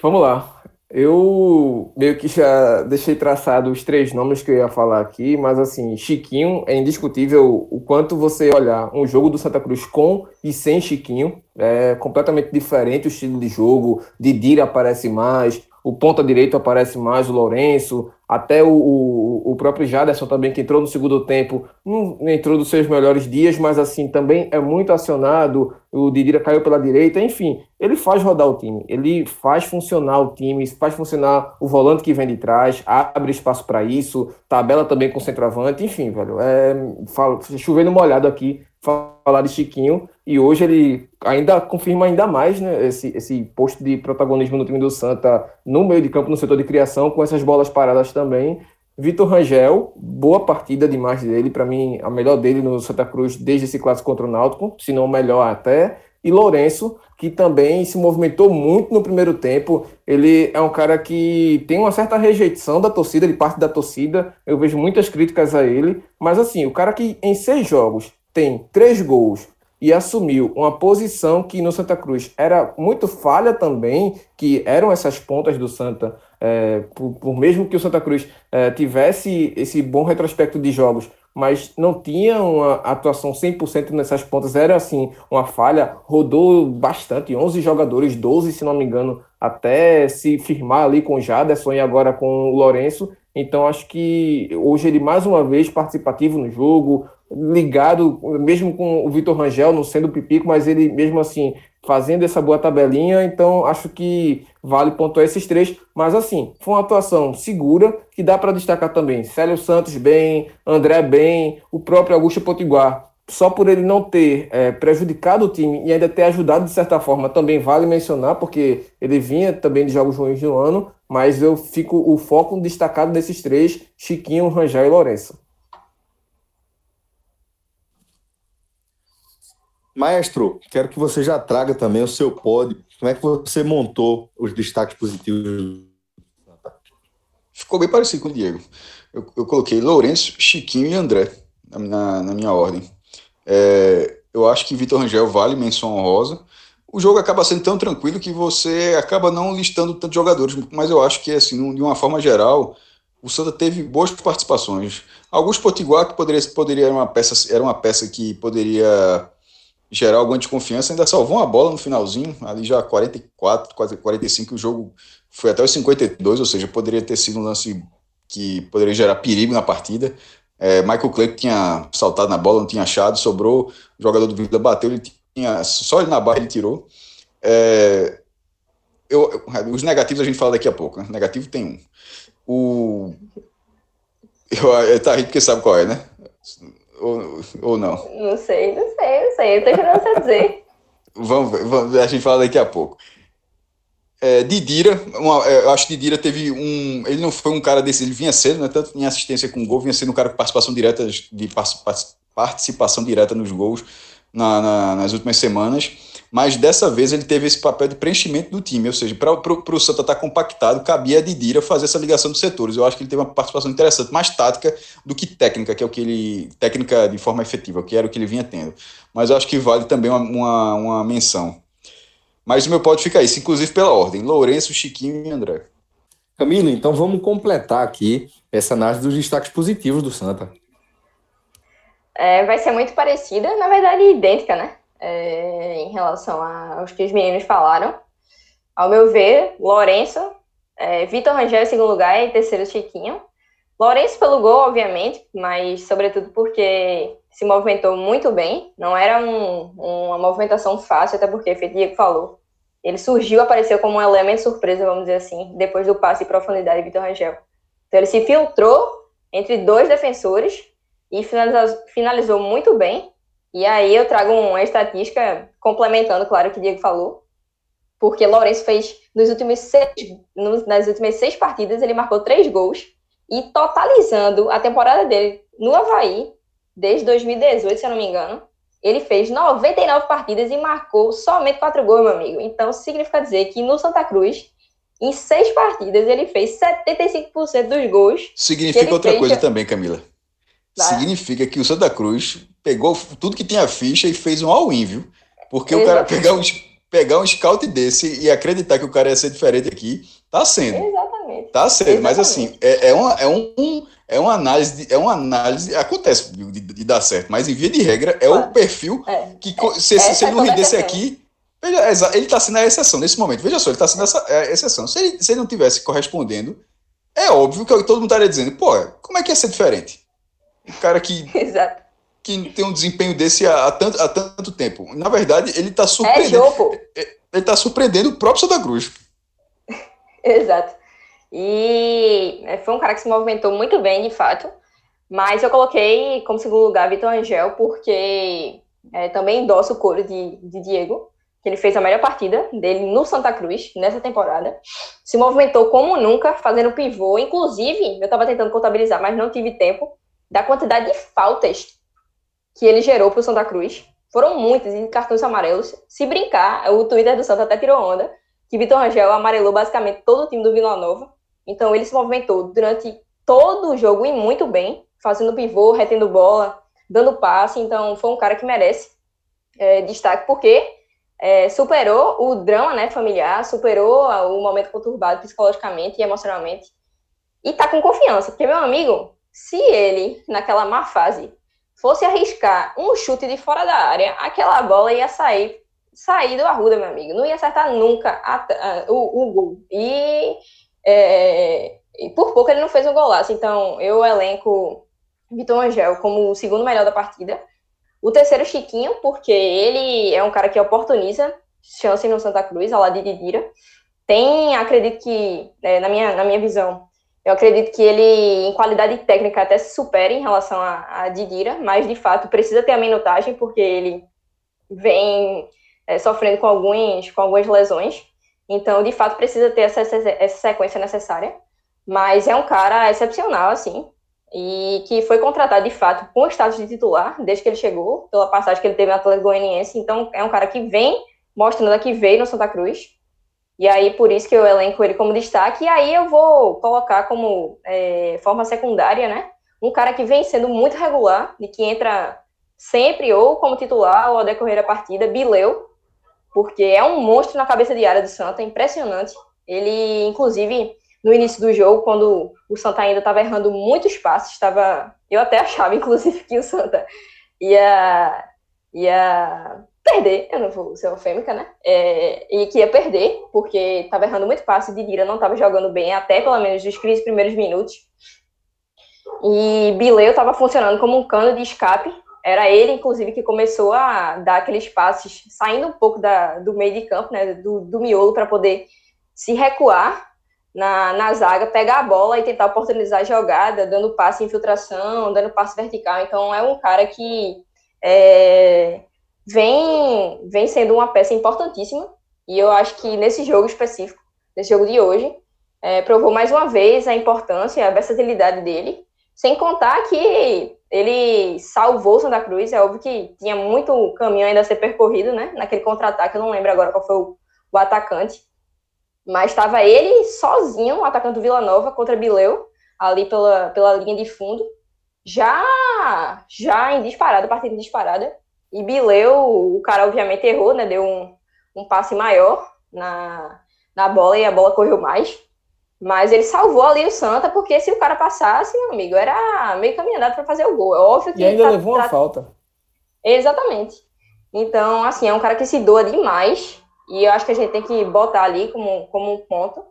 Vamos lá. Eu meio que já deixei traçado os três nomes que eu ia falar aqui, mas assim, Chiquinho é indiscutível o quanto você olhar um jogo do Santa Cruz com e sem Chiquinho, é completamente diferente o estilo de jogo, Didira aparece mais, o ponta direito aparece mais, o Lourenço, até o, o, o, próprio Jaderson também, que entrou no segundo tempo, não entrou dos seus melhores dias, mas assim, também é muito acionado, o Didira caiu pela direita, enfim, ele faz rodar o time, ele faz funcionar o time, faz funcionar o volante que vem de trás, abre espaço para isso, tabela também com o centroavante, enfim, velho, é, falo, chovendo molhado aqui, falar de Chiquinho, e hoje ele ainda confirma ainda mais né, esse, esse posto de protagonismo no time do Santa no meio de campo, no setor de criação, com essas bolas paradas também. Vitor Rangel, boa partida demais dele, para mim a melhor dele no Santa Cruz desde esse clássico contra o Náutico, se não melhor até. E Lourenço, que também se movimentou muito no primeiro tempo. Ele é um cara que tem uma certa rejeição da torcida, de parte da torcida. Eu vejo muitas críticas a ele, mas assim, o cara que em seis jogos tem três gols e assumiu uma posição que no Santa Cruz era muito falha também, que eram essas pontas do Santa, é, por, por, mesmo que o Santa Cruz é, tivesse esse bom retrospecto de jogos, mas não tinha uma atuação 100% nessas pontas, era assim, uma falha, rodou bastante, 11 jogadores, 12 se não me engano, até se firmar ali com o Jaderson e agora com o Lourenço, então acho que hoje ele mais uma vez participativo no jogo, ligado, mesmo com o Vitor Rangel não sendo pipico, mas ele mesmo assim fazendo essa boa tabelinha, então acho que vale pontuar esses três, mas assim, foi uma atuação segura, que dá para destacar também, Célio Santos bem, André bem, o próprio Augusto Potiguar, só por ele não ter é, prejudicado o time e ainda ter ajudado de certa forma, também vale mencionar, porque ele vinha também de jogos ruins no ano, mas eu fico o foco destacado desses três, Chiquinho, Rangel e Lourenço. Maestro, quero que você já traga também o seu pódio. Como é que você montou os destaques positivos? Ficou bem parecido com o Diego. Eu, eu coloquei Lourenço, Chiquinho e André na, na minha ordem. É, eu acho que Vitor Rangel vale menção honrosa. O jogo acaba sendo tão tranquilo que você acaba não listando tantos jogadores, mas eu acho que, assim, de uma forma geral, o Santa teve boas participações. Augusto Potiguar, que poderia, poderia era uma peça, era uma peça que poderia gerar alguma desconfiança, ainda salvou uma bola no finalzinho, ali já 44, quase 45, o jogo foi até os 52, ou seja, poderia ter sido um lance que poderia gerar perigo na partida. É, Michael Clay tinha saltado na bola, não tinha achado, sobrou, o jogador do Vila bateu, ele tinha, só ele na barra ele tirou. É, eu, os negativos a gente fala daqui a pouco, né? negativo tem um. O, eu, tá rindo porque sabe qual é, né? Ou, ou não? Não sei, não sei, não sei. Eu tô esperando você dizer. vamos, ver, vamos a gente fala daqui a pouco. É, Didira, uma, é, eu acho que Didira teve um. Ele não foi um cara desse, ele vinha cedo, né, tanto em assistência com gol, vinha sendo um cara com participação direta, de participação direta nos gols na, na, nas últimas semanas mas dessa vez ele teve esse papel de preenchimento do time, ou seja, para o Santa estar tá compactado, cabia a Didira fazer essa ligação dos setores. Eu acho que ele teve uma participação interessante, mais tática do que técnica, que é o que ele. técnica de forma efetiva, que era o que ele vinha tendo. Mas eu acho que vale também uma, uma, uma menção. Mas o meu pódio fica isso, inclusive pela ordem: Lourenço, Chiquinho e André. Camilo, então vamos completar aqui essa análise dos destaques positivos do Santa. É, vai ser muito parecida, na verdade idêntica, né? É, em relação aos que os meninos falaram. Ao meu ver, Lourenço, é, Vitor Rangel em segundo lugar e terceiro Chiquinho. Lourenço pelo gol, obviamente, mas sobretudo porque se movimentou muito bem. Não era um, uma movimentação fácil, até porque, o Diego falou, ele surgiu, apareceu como um elemento surpresa, vamos dizer assim, depois do passe de profundidade de Vitor Rangel. Então ele se filtrou entre dois defensores e finalizou, finalizou muito bem. E aí eu trago uma estatística complementando, claro, o que o Diego falou, porque Lourenço fez nos últimos seis, nas últimas seis partidas, ele marcou três gols e totalizando a temporada dele no Havaí, desde 2018, se eu não me engano, ele fez 99 partidas e marcou somente quatro gols, meu amigo. Então, significa dizer que no Santa Cruz, em seis partidas, ele fez 75% dos gols. Significa outra fez... coisa também, Camila. Significa que o Santa Cruz pegou tudo que tinha ficha e fez um all-in, viu? Porque Exatamente. o cara pegar um, pegar um scout desse e acreditar que o cara ia ser diferente aqui, tá sendo. Exatamente. Tá sendo, Exatamente. mas assim, é, é, uma, é, um, é uma análise, é uma análise, acontece de, de, dar certo, mas em via de regra é claro. o perfil é. que se, se, se ele não rendesse aqui, veja, ele tá sendo a exceção nesse momento. Veja só, ele tá sendo essa a exceção. Se ele, se ele não tivesse correspondendo, é óbvio que todo mundo estaria dizendo, pô, como é que ia ser diferente? Um cara que. Que tem um desempenho desse há, há, tanto, há tanto tempo. Na verdade, ele está surpreendendo. É ele está surpreendendo o próprio Santa Cruz. Exato. E é, foi um cara que se movimentou muito bem, de fato. Mas eu coloquei como segundo lugar Vitor Angel, porque é, também endosso o coro de, de Diego, que ele fez a melhor partida dele no Santa Cruz, nessa temporada. Se movimentou como nunca, fazendo pivô. Inclusive, eu estava tentando contabilizar, mas não tive tempo da quantidade de faltas que ele gerou para o Santa Cruz. Foram muitas, e cartões amarelos. Se brincar, o Twitter do Santa até tirou onda, que Vitor Rangel amarelou basicamente todo o time do Vila Nova. Então ele se movimentou durante todo o jogo e muito bem, fazendo pivô, retendo bola, dando passe. Então foi um cara que merece é, destaque, porque é, superou o drama né, familiar, superou o momento conturbado psicologicamente e emocionalmente. E tá com confiança, porque, meu amigo, se ele, naquela má fase, fosse arriscar um chute de fora da área, aquela bola ia sair sair do Arruda, meu amigo. Não ia acertar nunca a, a, o, o gol. E, é, e, por pouco ele não fez um golaço. Então, eu elenco Vitor Angel como o segundo melhor da partida. O terceiro, Chiquinho, porque ele é um cara que oportuniza chance no Santa Cruz, ao lado de Didira. Tem, acredito que, é, na, minha, na minha visão, eu acredito que ele, em qualidade técnica, até se supera em relação a, a Didira, mas, de fato, precisa ter a minutagem, porque ele vem é, sofrendo com, alguns, com algumas lesões. Então, de fato, precisa ter essa, essa sequência necessária. Mas é um cara excepcional, assim, e que foi contratado de fato com o status de titular desde que ele chegou, pela passagem que ele teve na Atlético Goianiense. Então, é um cara que vem mostrando que veio no Santa Cruz. E aí, por isso que eu elenco ele como destaque. E aí, eu vou colocar como é, forma secundária, né? Um cara que vem sendo muito regular, e que entra sempre ou como titular ou ao decorrer da partida, Bileu, porque é um monstro na cabeça de área do Santa, impressionante. Ele, inclusive, no início do jogo, quando o Santa ainda estava errando muitos passes, estava. Eu até achava, inclusive, que o Santa ia, ia perder, eu não vou ser eufêmica, né? É, e que ia perder, porque estava errando muito passe, Didira não estava jogando bem, até pelo menos os 15 primeiros minutos. E Bileu estava funcionando como um cano de escape. Era ele, inclusive, que começou a dar aqueles passes, saindo um pouco da, do meio de campo, né, do, do miolo, para poder se recuar na, na zaga, pegar a bola e tentar oportunizar a jogada, dando passe infiltração, dando passe vertical. Então, é um cara que é, vem, vem sendo uma peça importantíssima. E eu acho que nesse jogo específico, nesse jogo de hoje, é, provou mais uma vez a importância, a versatilidade dele. Sem contar que ele salvou Santa Cruz. É óbvio que tinha muito caminho ainda a ser percorrido, né? Naquele contra-ataque, eu não lembro agora qual foi o, o atacante. Mas estava ele sozinho, atacando Vila Nova contra Bileu, ali pela, pela linha de fundo. Já, já em disparada, partida disparada. E Bileu, o cara obviamente errou, né? Deu um, um passe maior na, na bola e a bola correu mais. Mas ele salvou ali o Santa, porque se o cara passasse, meu amigo, era meio caminhado para fazer o gol. É óbvio que. E ainda tá, levou uma tá... falta. Exatamente. Então, assim, é um cara que se doa demais. E eu acho que a gente tem que botar ali como, como um ponto.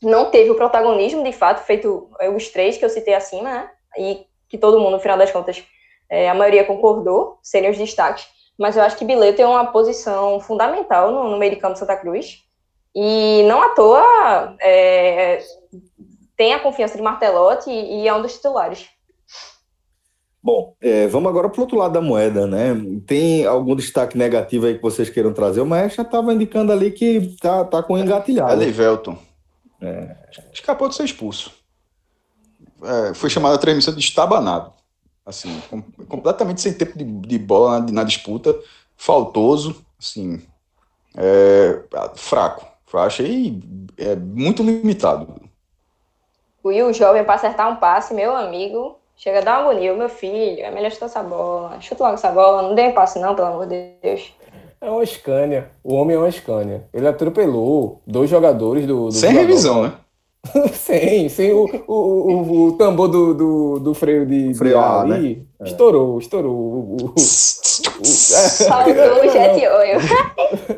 Não teve o protagonismo, de fato, feito os três que eu citei acima, né? E que todo mundo, no final das contas, é, a maioria concordou, seriam os destaques, mas eu acho que Bileu tem uma posição fundamental no, no meio de campo de Santa Cruz, e não à toa é, tem a confiança de Martelotti e, e é um dos titulares. Bom, é, vamos agora para o outro lado da moeda, né? Tem algum destaque negativo aí que vocês queiram trazer? O Maestro já estava indicando ali que tá, tá com engatilhado. Elivelton. É. Escapou de ser expulso. É, foi chamada a transmissão de estabanado assim, com, completamente sem tempo de, de bola na, na, disputa, faltoso, assim, é, fraco. Eu achei é, muito limitado. O Will jovem para acertar um passe, meu amigo, chega a dar uma agonia. Meu filho, é melhor chutar essa bola. Chuta logo essa bola, não dê um passe não, pelo amor de Deus. É uma Scania. O homem é uma Scania. Ele atropelou dois jogadores do. do Sem revisão, né? sem, sem o, o, o, o, tambor do, do, do freio de, freio de ar, ali, né? estourou, estourou. O, o, o, Faltou o jet oil.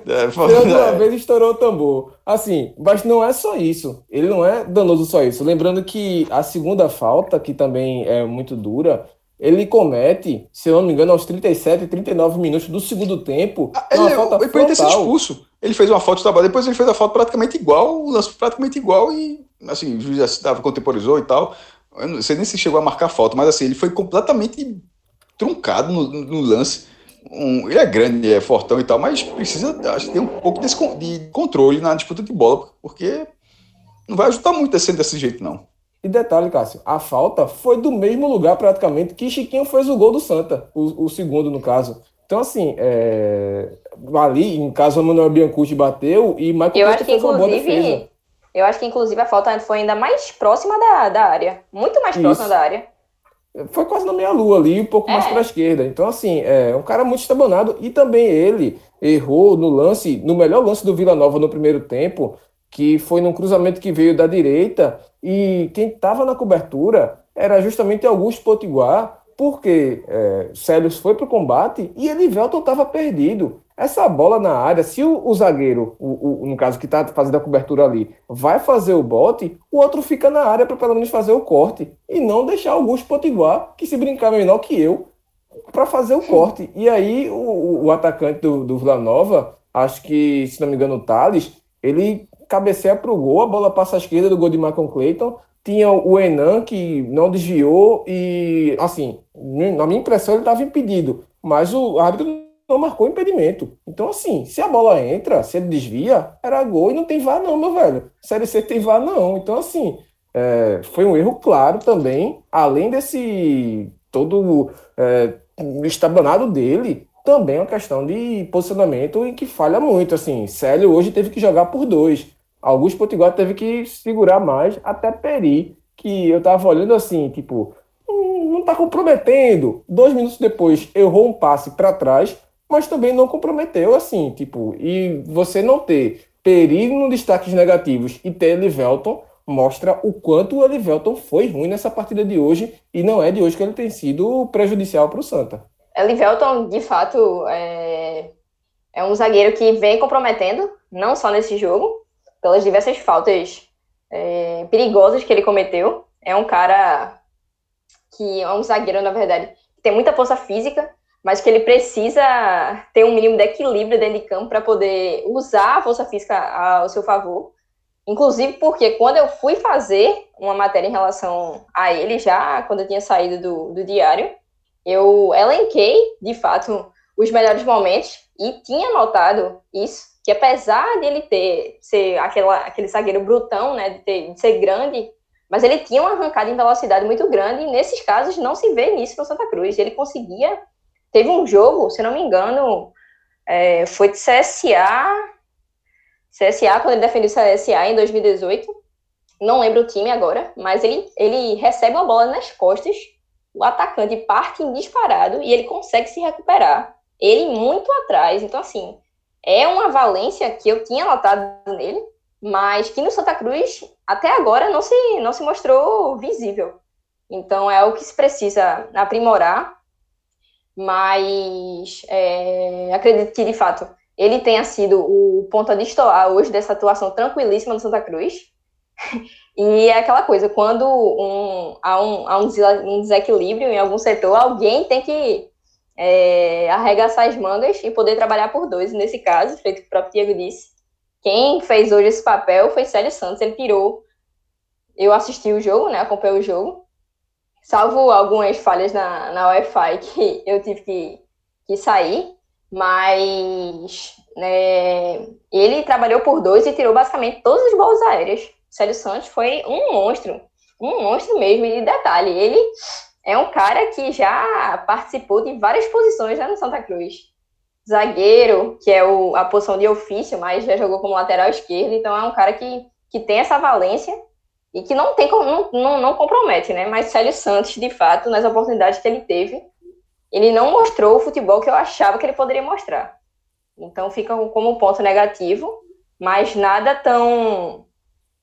É, uma vez estourou o tambor. Assim, mas não é só isso. Ele não é danoso só isso. Lembrando que a segunda falta, que também é muito dura, ele comete, se eu não me engano, aos 37, 39 minutos do segundo tempo. Ah, ele, falta ele ter sido expulso. Ele fez uma falta de depois ele fez a falta praticamente igual, o lance praticamente igual e assim, o juiz já contemporizou e tal. Eu não sei nem se chegou a marcar falta, mas assim, ele foi completamente truncado no, no lance. Um, ele é grande, é fortão e tal, mas precisa acho, ter um pouco desse, de controle na disputa de bola, porque não vai ajudar muito descendo desse jeito, não. E detalhe, Cássio, a falta foi do mesmo lugar praticamente que Chiquinho fez o gol do Santa, o, o segundo no caso. Então, assim, é... ali, em caso o Manuel Biancucci bateu e Michael Eu acho que, fez uma boa defesa. Eu acho que, inclusive, a falta foi ainda mais próxima da, da área. Muito mais Isso. próxima da área. Foi quase na meia-lua ali, um pouco é. mais para a esquerda. Então, assim, é um cara muito estabanado. E também ele errou no lance, no melhor lance do Vila Nova no primeiro tempo, que foi num cruzamento que veio da direita. E quem estava na cobertura era justamente Augusto Potiguar, porque é, Célios foi para o combate e Elivelton estava perdido. Essa bola na área, se o, o zagueiro, o, o, no caso que está fazendo a cobertura ali, vai fazer o bote, o outro fica na área para pelo menos fazer o corte e não deixar Augusto Potiguar, que se brincar menor que eu, para fazer o corte. E aí o, o atacante do, do Vila Nova, acho que, se não me engano, o Thales, ele cabeceia para o gol, a bola passa à esquerda do gol de Malcolm Clayton, tinha o Enan que não desviou e, assim, na minha impressão ele estava impedido, mas o árbitro não marcou impedimento. Então, assim, se a bola entra, se ele desvia, era gol e não tem VAR não, meu velho. Série C tem VAR não. Então, assim, é, foi um erro claro também, além desse todo é, estabanado dele, também é uma questão de posicionamento em que falha muito. Assim, Célio hoje teve que jogar por dois. Augusto Potiguar teve que segurar mais, até Peri, que eu tava olhando assim, tipo, hum, não tá comprometendo. Dois minutos depois, errou um passe para trás, mas também não comprometeu, assim, tipo, e você não ter Peri no destaques negativos e ter Elivelton mostra o quanto o Elivelton foi ruim nessa partida de hoje e não é de hoje que ele tem sido prejudicial para o Santa. Elivelton, de fato, é... é um zagueiro que vem comprometendo, não só nesse jogo, pelas diversas faltas é, perigosas que ele cometeu. É um cara que é um zagueiro, na verdade, tem muita força física, mas que ele precisa ter um mínimo de equilíbrio dentro de campo para poder usar a força física ao seu favor. Inclusive porque quando eu fui fazer uma matéria em relação a ele, já quando eu tinha saído do, do diário, eu elenquei, de fato, os melhores momentos e tinha notado isso, que apesar de ele ter ser aquela, aquele zagueiro brutão, né, de, ter, de ser grande, mas ele tinha uma arrancada em velocidade muito grande, e nesses casos não se vê nisso no Santa Cruz. Ele conseguia. Teve um jogo, se não me engano, é, foi de CSA. CSA, quando ele defendeu o CSA em 2018. Não lembro o time agora, mas ele, ele recebe uma bola nas costas, o atacante parte em disparado e ele consegue se recuperar. Ele muito atrás. Então, assim, é uma valência que eu tinha notado nele, mas que no Santa Cruz até agora não se, não se mostrou visível. Então é o que se precisa aprimorar, mas é, acredito que de fato ele tenha sido o ponto a destoar hoje dessa atuação tranquilíssima do Santa Cruz. e é aquela coisa, quando um, há, um, há um desequilíbrio em algum setor, alguém tem que é, arregaçar as mangas e poder trabalhar por dois. Nesse caso, feito que o próprio Diego disse, quem fez hoje esse papel foi Célio Santos. Ele pirou. Eu assisti o jogo, né? Acompanhei o jogo. Salvo algumas falhas na, na Wi-Fi que eu tive que, que sair. Mas né, ele trabalhou por dois e tirou basicamente todas as bolas aéreas. Célio Santos foi um monstro. Um monstro mesmo. E detalhe, ele é um cara que já participou de várias posições lá no Santa Cruz. Zagueiro, que é o, a posição de ofício, mas já jogou como lateral esquerdo, então é um cara que, que tem essa valência e que não tem não, não, não compromete, né? Mas Célio Santos, de fato, nas oportunidades que ele teve, ele não mostrou o futebol que eu achava que ele poderia mostrar. Então fica como ponto negativo, mas nada tão,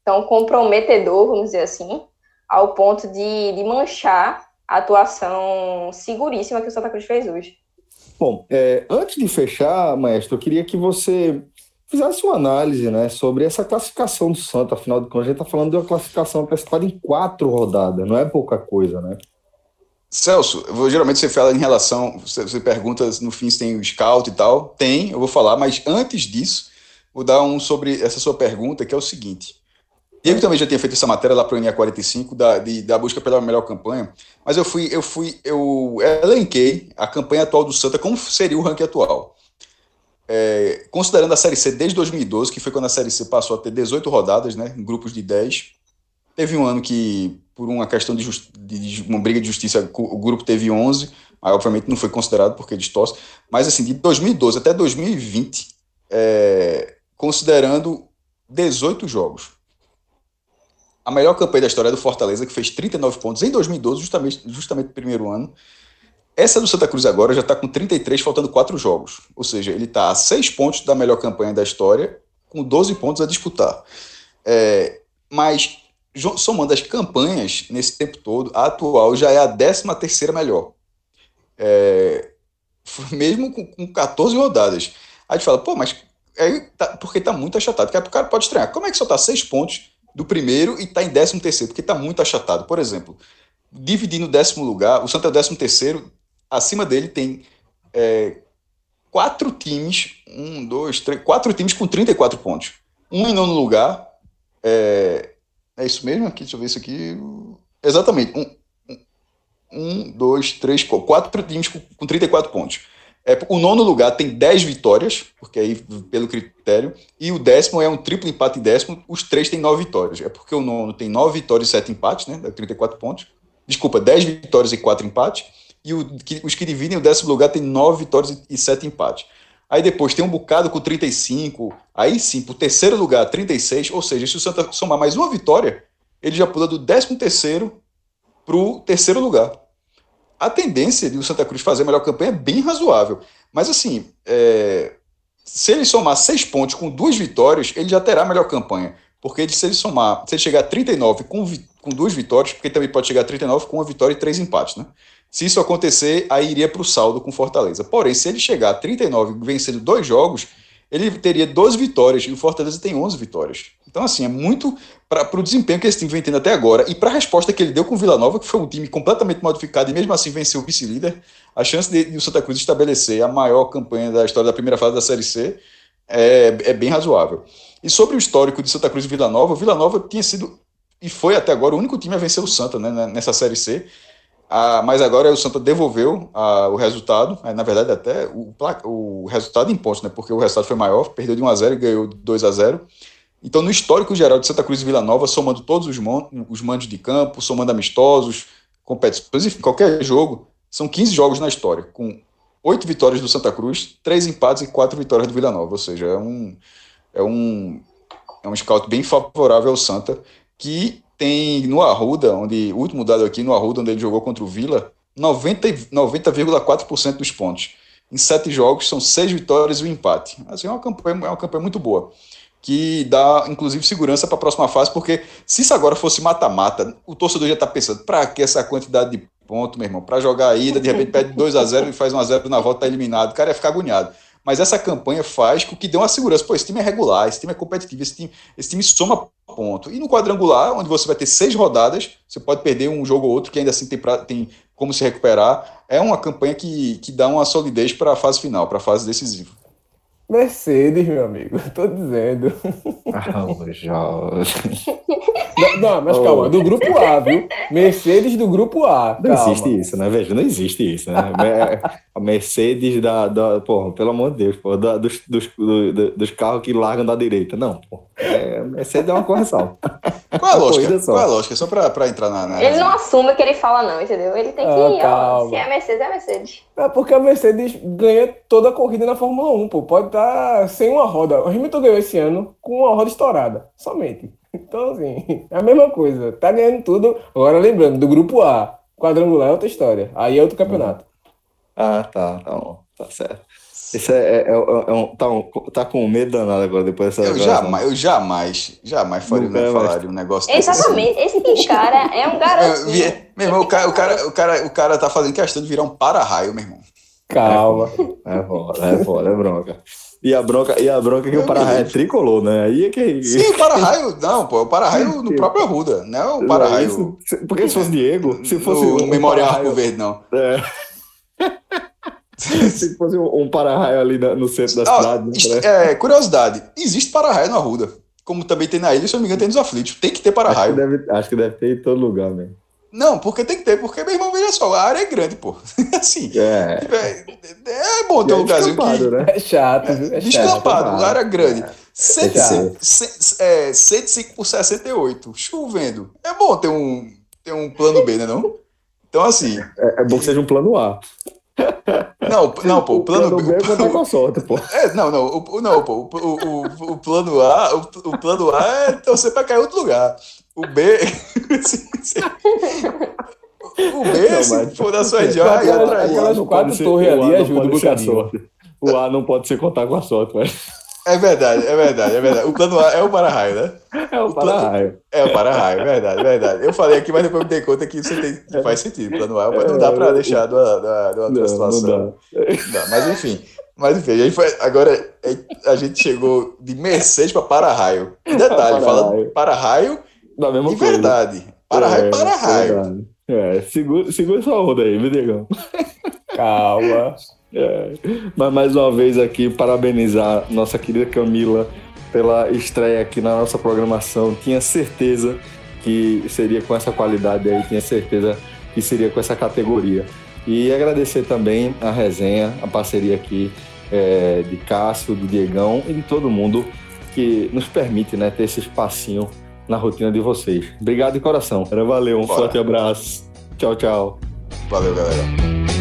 tão comprometedor, vamos dizer assim, ao ponto de, de manchar atuação seguríssima que o Santa Cruz fez hoje. Bom, é, antes de fechar, maestro, eu queria que você fizesse uma análise né, sobre essa classificação do Santa, afinal de contas, a gente está falando de uma classificação antecipada em quatro rodadas, não é pouca coisa, né? Celso, vou, geralmente você fala em relação, você, você, pergunta no fim se tem o scout e tal. Tem, eu vou falar, mas antes disso, vou dar um sobre essa sua pergunta, que é o seguinte. Diego também já tinha feito essa matéria lá para o NA45 da, de, da busca pela melhor campanha, mas eu fui, eu fui, eu elenquei a campanha atual do Santa como seria o ranking atual. É, considerando a Série C desde 2012, que foi quando a Série C passou a ter 18 rodadas, né, em grupos de 10. Teve um ano que, por uma questão de, de, uma briga de justiça, o grupo teve 11, mas obviamente não foi considerado porque distorce. Mas assim, de 2012 até 2020, é, considerando 18 jogos, a melhor campanha da história é do Fortaleza, que fez 39 pontos em 2012, justamente, justamente no primeiro ano. Essa do Santa Cruz agora já está com 33, faltando quatro jogos. Ou seja, ele está a seis pontos da melhor campanha da história, com 12 pontos a disputar. É, mas, somando as campanhas nesse tempo todo, a atual já é a 13 terceira melhor. É, mesmo com, com 14 rodadas. Aí a gente fala, pô, mas é, tá, porque tá muito achatado. Porque o cara pode estranhar. Como é que só tá seis pontos do primeiro e tá em décimo terceiro? Porque tá muito achatado. Por exemplo, dividindo o décimo lugar, o Santa é o décimo terceiro, acima dele tem é, quatro times, um, dois, três, quatro times com 34 pontos. Um em nono lugar, é, é isso mesmo? Aqui, deixa eu ver isso aqui. Exatamente. Um, um dois, três, quatro times com, com 34 pontos. É, o nono lugar tem 10 vitórias, porque aí, pelo critério, e o décimo é um triplo empate em décimo, os três têm 9 vitórias. É porque o nono tem 9 vitórias e 7 empates, né? 34 pontos. Desculpa, 10 vitórias e 4 empates. E o, que, os que dividem o décimo lugar tem 9 vitórias e 7 empates. Aí depois tem um bocado com 35. Aí sim, para o terceiro lugar, 36. Ou seja, se o Santa somar mais uma vitória, ele já pula do décimo terceiro para o terceiro lugar a tendência de o Santa Cruz fazer a melhor campanha é bem razoável. Mas assim, é, se ele somar seis pontos com duas vitórias, ele já terá a melhor campanha. Porque se ele somar, se ele chegar a 39 com, com duas vitórias, porque também pode chegar a 39 com uma vitória e três empates, né? Se isso acontecer, aí iria para o saldo com Fortaleza. Porém, se ele chegar a 39 vencendo dois jogos, ele teria 12 vitórias e o Fortaleza tem 11 vitórias. Então, assim, é muito para o desempenho que esse time vem tendo até agora e para a resposta que ele deu com o Vila Nova, que foi um time completamente modificado e mesmo assim venceu o vice-líder, a chance de, de, o Santa Cruz estabelecer a maior campanha da história da primeira fase da Série C é, é bem razoável. E sobre o histórico de Santa Cruz e Vila Nova, o Vila Nova tinha sido e foi até agora o único time a vencer o Santa né, nessa Série C. Ah, mas agora o Santa devolveu ah, o resultado, na verdade até o, o resultado em pontos, né, porque o resultado foi maior, perdeu de 1 a 0 e ganhou 2 a 0 então, no histórico geral de Santa Cruz e Vila Nova, somando todos os, os mandos de campo, somando amistosos, competições, enfim, qualquer jogo, são 15 jogos na história, com 8 vitórias do Santa Cruz, 3 empates e 4 vitórias do Vila Nova. Ou seja, é um, é um, é um scout bem favorável ao Santa, que tem no Arruda, onde o último dado aqui, no Arruda, onde ele jogou contra o Vila, 90,4% 90, dos pontos. Em sete jogos, são seis vitórias e um empate. Assim, é uma campanha, é uma campanha muito boa que dá, inclusive, segurança para a próxima fase, porque se isso agora fosse mata-mata, o torcedor já está pensando, para que essa quantidade de ponto, meu irmão? Para jogar a ida, de repente pede 2 a 0 e faz 1 a 0 na volta, tá eliminado. O cara ia ficar agoniado. Mas essa campanha faz com que dê uma segurança. Pô, esse time é regular, esse time é competitivo, esse time, esse time soma ponto. E no quadrangular, onde você vai ter seis rodadas, você pode perder um jogo ou outro, que ainda assim tem, pra, tem como se recuperar. É uma campanha que, que dá uma solidez para a fase final, para a fase decisiva. Mercedes, meu amigo, tô dizendo. Ah, Jorge. Não, não, mas calma, do grupo A, viu? Mercedes do grupo A. Não existe isso, né? Veja, não existe isso, né? A Mercedes da, da. Porra, pelo amor de Deus, porra, da, dos, dos, do, dos carros que largam da direita. Não, porra. É, Mercedes é uma correção. Qual é a lógica? Qual é a lógica? Só pra, pra entrar na, na. Ele não assume o que ele fala, não, entendeu? Ele tem que. Ah, ó, se é Mercedes, é Mercedes. É porque a Mercedes ganha toda a corrida na Fórmula 1, pô. Pode estar tá sem uma roda. O Hamilton ganhou esse ano com uma roda estourada, somente. Então, assim, é a mesma coisa. Tá ganhando tudo. Agora, lembrando, do grupo A, quadrangular é outra história. Aí é outro campeonato. Ah, tá, tá bom, tá certo. Isso é, é, é, é um, tá, um, tá com medo danado agora, depois dessa. Eu jamais, eu jamais, jamais faria, né, falaria um negócio desse. Exatamente, esse cara é um garoto. Meu irmão, o cara, o, cara, o, cara, o cara tá fazendo questão de virar um para-raio, meu irmão. Calma. É foda, é foda, é bronca. E a bronca, e a bronca que o para-raio é tricolor, né? Aí é que. Sim, o para-raio, não, pô, o para-raio no próprio Arruda, não o para-raio. Porque se fosse Diego, se fosse. O um Memorial Arco Verde, não. É. se fosse um para-raio ali no centro da ah, cidade. Né? É, curiosidade: existe para-raio na Arruda. Como também tem na ilha, se eu não me engano, tem nos aflitos. Tem que ter para-raio. Acho, acho, que deve ter em todo lugar, mesmo. Não, porque tem que ter, porque, meu irmão, veja só, a área é grande, pô. assim, é, é, é bom ter um é lugarzinho que... Né? É chato, é, é Descampado, chato, área grande. É. 105, é, 105 por 68, chovendo. É bom ter um, ter um plano B, né não? Então, assim... É, é bom que seja um plano A. Não, não, pô, o plano, o plano B é contar com sorte, pô. É, não, não, o, não, pô, o, o, o, o plano A, o, o plano A é torcer pra cair em outro lugar. O B. o B, não, se for da sua região, aí Aquelas quatro torres ali ajudam um bocadinho. O A não pode ser contar com a sorte, mas. É verdade, é verdade, é verdade. O plano A é o para-raio, né? É o para-raio. É o para-raio, é verdade, é verdade. Eu falei aqui, mas depois me dei conta que isso tem, que faz sentido. O plano A não dá para deixar de uma, de uma, de uma situação. Não dá. Mas enfim. Mas enfim, a gente foi, agora a gente chegou de Mercedes para para-raio. Detalhe, fala para-raio da mesma de coisa. verdade. Para-raio, É, para-raio. É, segura, segura sua onda aí, me digam. Calma. É. Mas mais uma vez aqui, parabenizar nossa querida Camila pela estreia aqui na nossa programação. Tinha certeza que seria com essa qualidade aí, tinha certeza que seria com essa categoria. E agradecer também a resenha, a parceria aqui é, de Cássio, do Diegão e de todo mundo que nos permite né, ter esse espacinho na rotina de vocês. Obrigado de coração. Valeu, um Bora. forte abraço. Tchau, tchau. Valeu, galera.